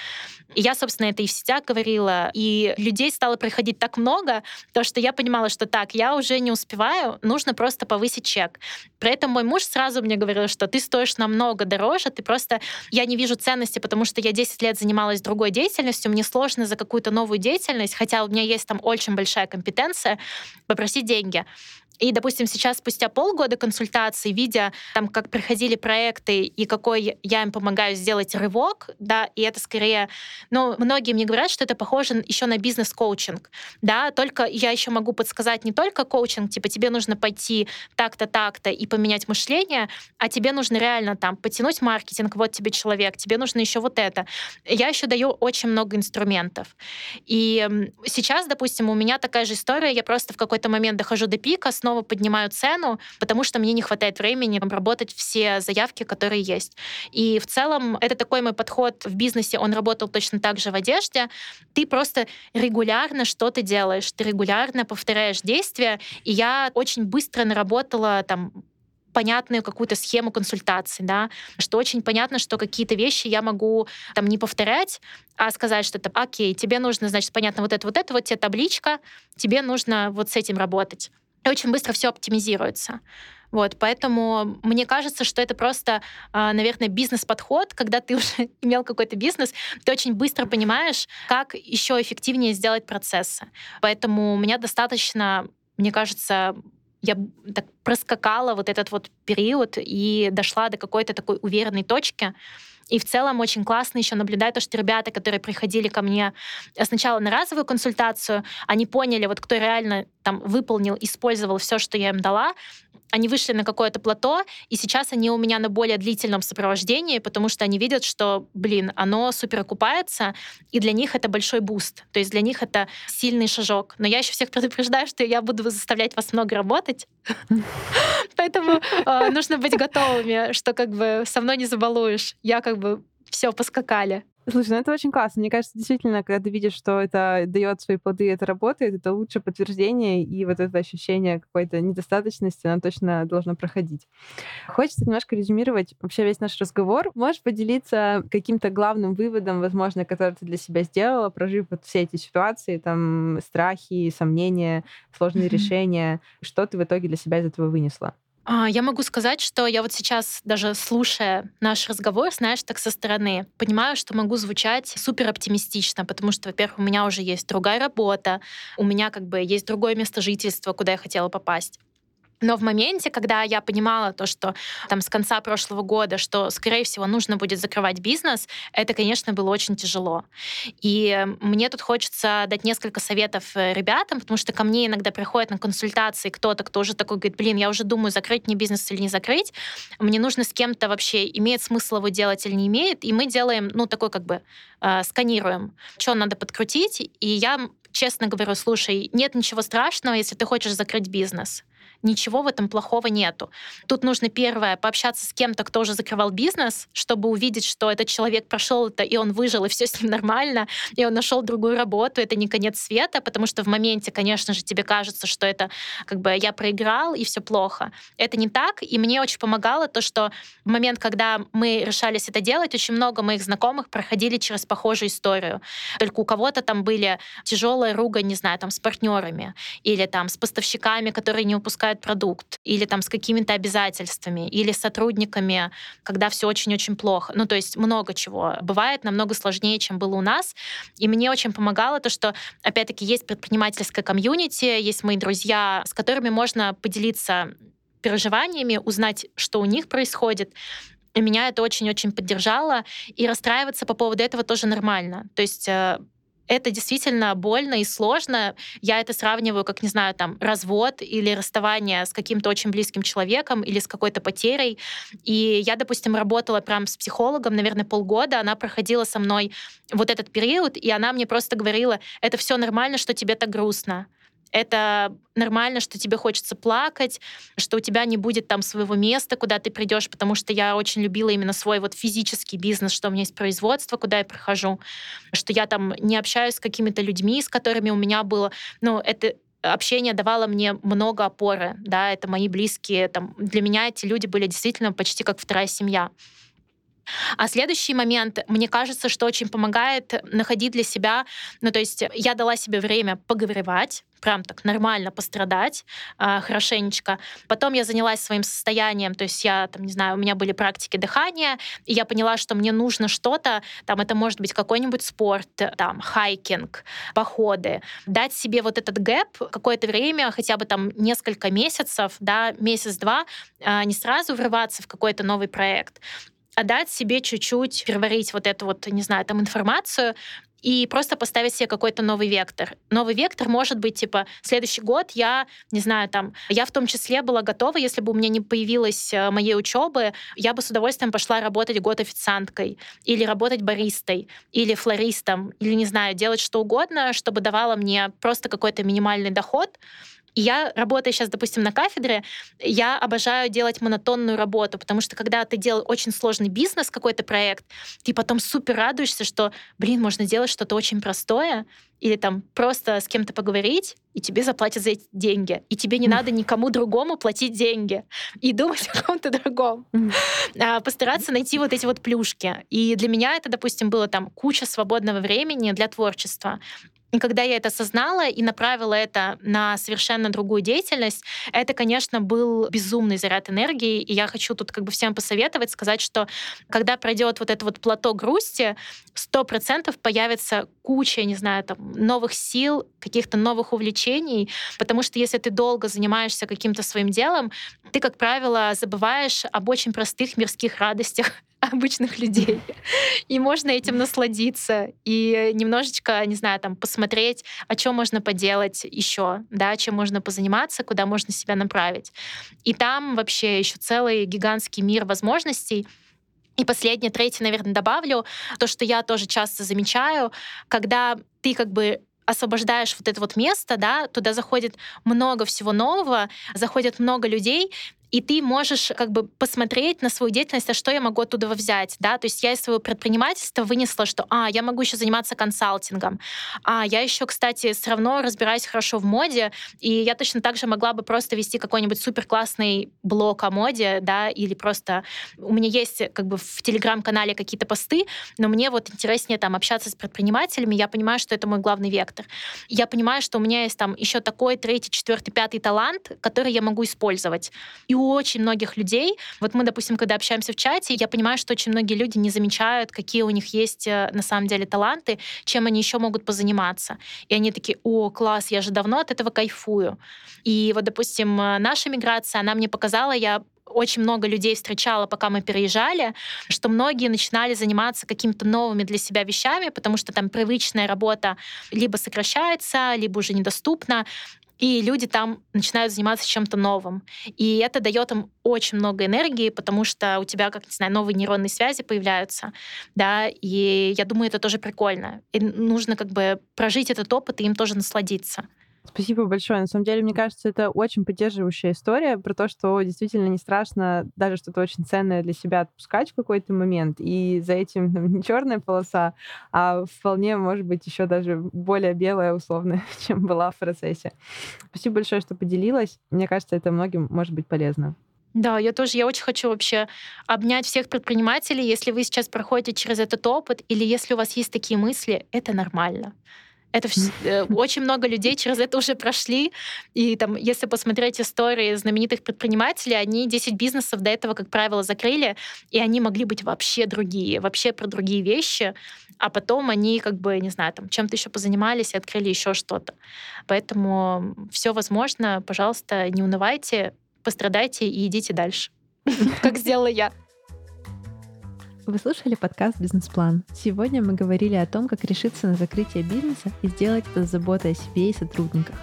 И я, собственно, это и в сетях говорила. И людей стало приходить так много, то что я понимала, что так, я уже не успеваю, нужно просто повысить чек. При этом мой муж сразу мне говорил, что ты стоишь намного дороже, ты просто... Я не вижу ценности, потому что я 10 лет занималась другой деятельностью, мне сложно за какую-то новую деятельность, хотя у меня есть там очень большая компетенция, попросить деньги. И, допустим, сейчас спустя полгода консультаций, видя там, как проходили проекты и какой я им помогаю сделать рывок, да, и это скорее, ну, многие мне говорят, что это похоже еще на бизнес-коучинг, да, только я еще могу подсказать не только коучинг, типа тебе нужно пойти так-то, так-то и поменять мышление, а тебе нужно реально там потянуть маркетинг, вот тебе человек, тебе нужно еще вот это. Я еще даю очень много инструментов. И сейчас, допустим, у меня такая же история, я просто в какой-то момент дохожу до пика, снова снова поднимаю цену, потому что мне не хватает времени обработать все заявки, которые есть. И в целом это такой мой подход в бизнесе, он работал точно так же в одежде. Ты просто регулярно что-то делаешь, ты регулярно повторяешь действия, и я очень быстро наработала там понятную какую-то схему консультации, да, что очень понятно, что какие-то вещи я могу там не повторять, а сказать, что это окей, тебе нужно, значит, понятно, вот это, вот это, вот тебе табличка, тебе нужно вот с этим работать и очень быстро все оптимизируется. Вот, поэтому мне кажется, что это просто, а, наверное, бизнес-подход, когда ты уже имел какой-то бизнес, ты очень быстро понимаешь, как еще эффективнее сделать процессы. Поэтому у меня достаточно, мне кажется, я так проскакала вот этот вот период и дошла до какой-то такой уверенной точки, и в целом очень классно еще наблюдать то, что ребята, которые приходили ко мне сначала на разовую консультацию, они поняли, вот кто реально там выполнил, использовал все, что я им дала, они вышли на какое-то плато, и сейчас они у меня на более длительном сопровождении, потому что они видят, что, блин, оно супер окупается, и для них это большой boost. То есть для них это сильный шажок. Но я еще всех предупреждаю, что я буду заставлять вас много работать. Поэтому э, нужно быть готовыми, что как бы со мной не забалуешь. Я как бы все, поскакали. Слушай, ну это очень классно. Мне кажется, действительно, когда ты видишь, что это дает свои плоды, это работает, это лучшее подтверждение, и вот это ощущение какой-то недостаточности, оно точно должно проходить. Хочется немножко резюмировать вообще весь наш разговор. Можешь поделиться каким-то главным выводом, возможно, который ты для себя сделала, прожив вот все эти ситуации, там, страхи, сомнения, сложные mm-hmm. решения. Что ты в итоге для себя из этого вынесла? А, я могу сказать, что я вот сейчас, даже слушая наш разговор, знаешь, так со стороны, понимаю, что могу звучать супер оптимистично, потому что, во-первых, у меня уже есть другая работа, у меня как бы есть другое место жительства, куда я хотела попасть. Но в моменте, когда я понимала то, что там с конца прошлого года, что, скорее всего, нужно будет закрывать бизнес, это, конечно, было очень тяжело. И мне тут хочется дать несколько советов э, ребятам, потому что ко мне иногда приходит на консультации кто-то, кто уже такой говорит, блин, я уже думаю, закрыть мне бизнес или не закрыть. Мне нужно с кем-то вообще, имеет смысл его делать или не имеет. И мы делаем, ну, такой как бы э, сканируем, что надо подкрутить. И я честно говорю, слушай, нет ничего страшного, если ты хочешь закрыть бизнес ничего в этом плохого нету. Тут нужно первое пообщаться с кем-то, кто уже закрывал бизнес, чтобы увидеть, что этот человек прошел это, и он выжил, и все с ним нормально, и он нашел другую работу. Это не конец света, потому что в моменте, конечно же, тебе кажется, что это как бы я проиграл, и все плохо. Это не так, и мне очень помогало то, что в момент, когда мы решались это делать, очень много моих знакомых проходили через похожую историю. Только у кого-то там были тяжелые ругань, не знаю, там с партнерами или там с поставщиками, которые не упускают выпускают продукт, или там с какими-то обязательствами, или с сотрудниками, когда все очень-очень плохо. Ну, то есть много чего. Бывает намного сложнее, чем было у нас. И мне очень помогало то, что, опять-таки, есть предпринимательское комьюнити, есть мои друзья, с которыми можно поделиться переживаниями, узнать, что у них происходит. И меня это очень-очень поддержало. И расстраиваться по поводу этого тоже нормально. То есть э, это действительно больно и сложно. Я это сравниваю, как, не знаю, там, развод или расставание с каким-то очень близким человеком или с какой-то потерей. И я, допустим, работала прям с психологом, наверное, полгода. Она проходила со мной вот этот период, и она мне просто говорила, это все нормально, что тебе так грустно. Это нормально, что тебе хочется плакать, что у тебя не будет там своего места, куда ты придешь, потому что я очень любила именно свой вот физический бизнес, что у меня есть производство, куда я прихожу, что я там не общаюсь с какими-то людьми, с которыми у меня было, ну, это общение давало мне много опоры, да, это мои близкие, там, для меня эти люди были действительно почти как вторая семья. А следующий момент, мне кажется, что очень помогает находить для себя, ну то есть я дала себе время поговоревать, прям так нормально пострадать э, хорошенечко. Потом я занялась своим состоянием, то есть я там, не знаю, у меня были практики дыхания, и я поняла, что мне нужно что-то, там это может быть какой-нибудь спорт, там hiking, походы, дать себе вот этот gap какое-то время, хотя бы там несколько месяцев, да, месяц-два, э, не сразу врываться в какой-то новый проект, а дать себе чуть-чуть переварить вот эту вот, не знаю, там информацию, и просто поставить себе какой-то новый вектор. Новый вектор может быть, типа, следующий год я, не знаю, там, я в том числе была готова, если бы у меня не появилось э, моей учебы, я бы с удовольствием пошла работать год официанткой, или работать баристой, или флористом, или, не знаю, делать что угодно, чтобы давало мне просто какой-то минимальный доход, и я, работая сейчас, допустим, на кафедре, я обожаю делать монотонную работу, потому что когда ты делаешь очень сложный бизнес, какой-то проект, ты потом супер радуешься, что, блин, можно делать что-то очень простое, или там просто с кем-то поговорить, и тебе заплатят за эти деньги. И тебе не надо никому другому платить деньги и думать о ком-то другом. А постараться найти вот эти вот плюшки. И для меня это, допустим, было там куча свободного времени для творчества. И когда я это осознала и направила это на совершенно другую деятельность, это, конечно, был безумный заряд энергии. И я хочу тут как бы всем посоветовать, сказать, что когда пройдет вот это вот плато грусти, сто процентов появится куча, не знаю, там, новых сил, каких-то новых увлечений, потому что если ты долго занимаешься каким-то своим делом, ты, как правило, забываешь об очень простых мирских радостях, обычных людей. И можно этим насладиться и немножечко, не знаю, там посмотреть, о чем можно поделать еще, да, чем можно позаниматься, куда можно себя направить. И там вообще еще целый гигантский мир возможностей. И последнее, третье, наверное, добавлю, то, что я тоже часто замечаю, когда ты как бы освобождаешь вот это вот место, да, туда заходит много всего нового, заходит много людей, и ты можешь как бы посмотреть на свою деятельность, а что я могу оттуда взять, да, то есть я из своего предпринимательства вынесла, что, а, я могу еще заниматься консалтингом, а, я еще, кстати, все равно разбираюсь хорошо в моде, и я точно так же могла бы просто вести какой-нибудь супер классный блог о моде, да, или просто у меня есть как бы в телеграм-канале какие-то посты, но мне вот интереснее там общаться с предпринимателями, я понимаю, что это мой главный вектор. Я понимаю, что у меня есть там еще такой третий, четвертый, пятый талант, который я могу использовать. И очень многих людей, вот мы, допустим, когда общаемся в чате, я понимаю, что очень многие люди не замечают, какие у них есть э, на самом деле таланты, чем они еще могут позаниматься. И они такие, о, класс, я же давно от этого кайфую. И вот, допустим, э, наша миграция, она мне показала, я очень много людей встречала, пока мы переезжали, что многие начинали заниматься какими-то новыми для себя вещами, потому что там привычная работа либо сокращается, либо уже недоступна и люди там начинают заниматься чем-то новым. И это дает им очень много энергии, потому что у тебя, как не знаю, новые нейронные связи появляются, да, и я думаю, это тоже прикольно. И нужно как бы прожить этот опыт и им тоже насладиться. Спасибо большое. На самом деле, мне кажется, это очень поддерживающая история про то, что действительно не страшно даже что-то очень ценное для себя отпускать в какой-то момент. И за этим там, не черная полоса, а вполне, может быть, еще даже более белая, условно, чем была в процессе. Спасибо большое, что поделилась. Мне кажется, это многим может быть полезно. Да, я тоже, я очень хочу вообще обнять всех предпринимателей. Если вы сейчас проходите через этот опыт, или если у вас есть такие мысли, это нормально Это вс... Э, очень много людей через это уже прошли. И там, если посмотреть истории знаменитых предпринимателей, они 10 бизнесов до этого, как правило, закрыли, и они могли быть вообще другие, вообще про другие вещи, а потом они как бы, не знаю, там чем-то еще позанимались и открыли еще что-то. Поэтому все возможно. Пожалуйста, не унывайте, пострадайте и идите дальше, как сделала я. Вы слушали подкаст «Бизнес-план». Сегодня мы говорили о том, как решиться на закрытие бизнеса и сделать это с заботой о себе и сотрудниках.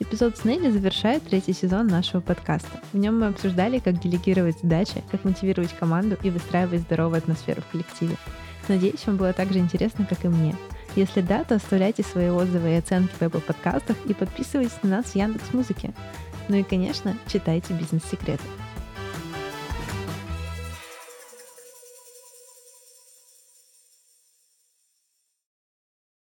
Эпизод с Нелли завершает третий сезон нашего подкаста. В нем мы обсуждали, как делегировать задачи, как мотивировать команду и выстраивать здоровую атмосферу в коллективе. Надеюсь, вам было так же интересно, как и мне. Если да, то оставляйте свои отзывы и оценки в Apple подкастах и подписывайтесь на нас в Яндекс.Музыке. Ну и, конечно, читайте бизнес-секреты.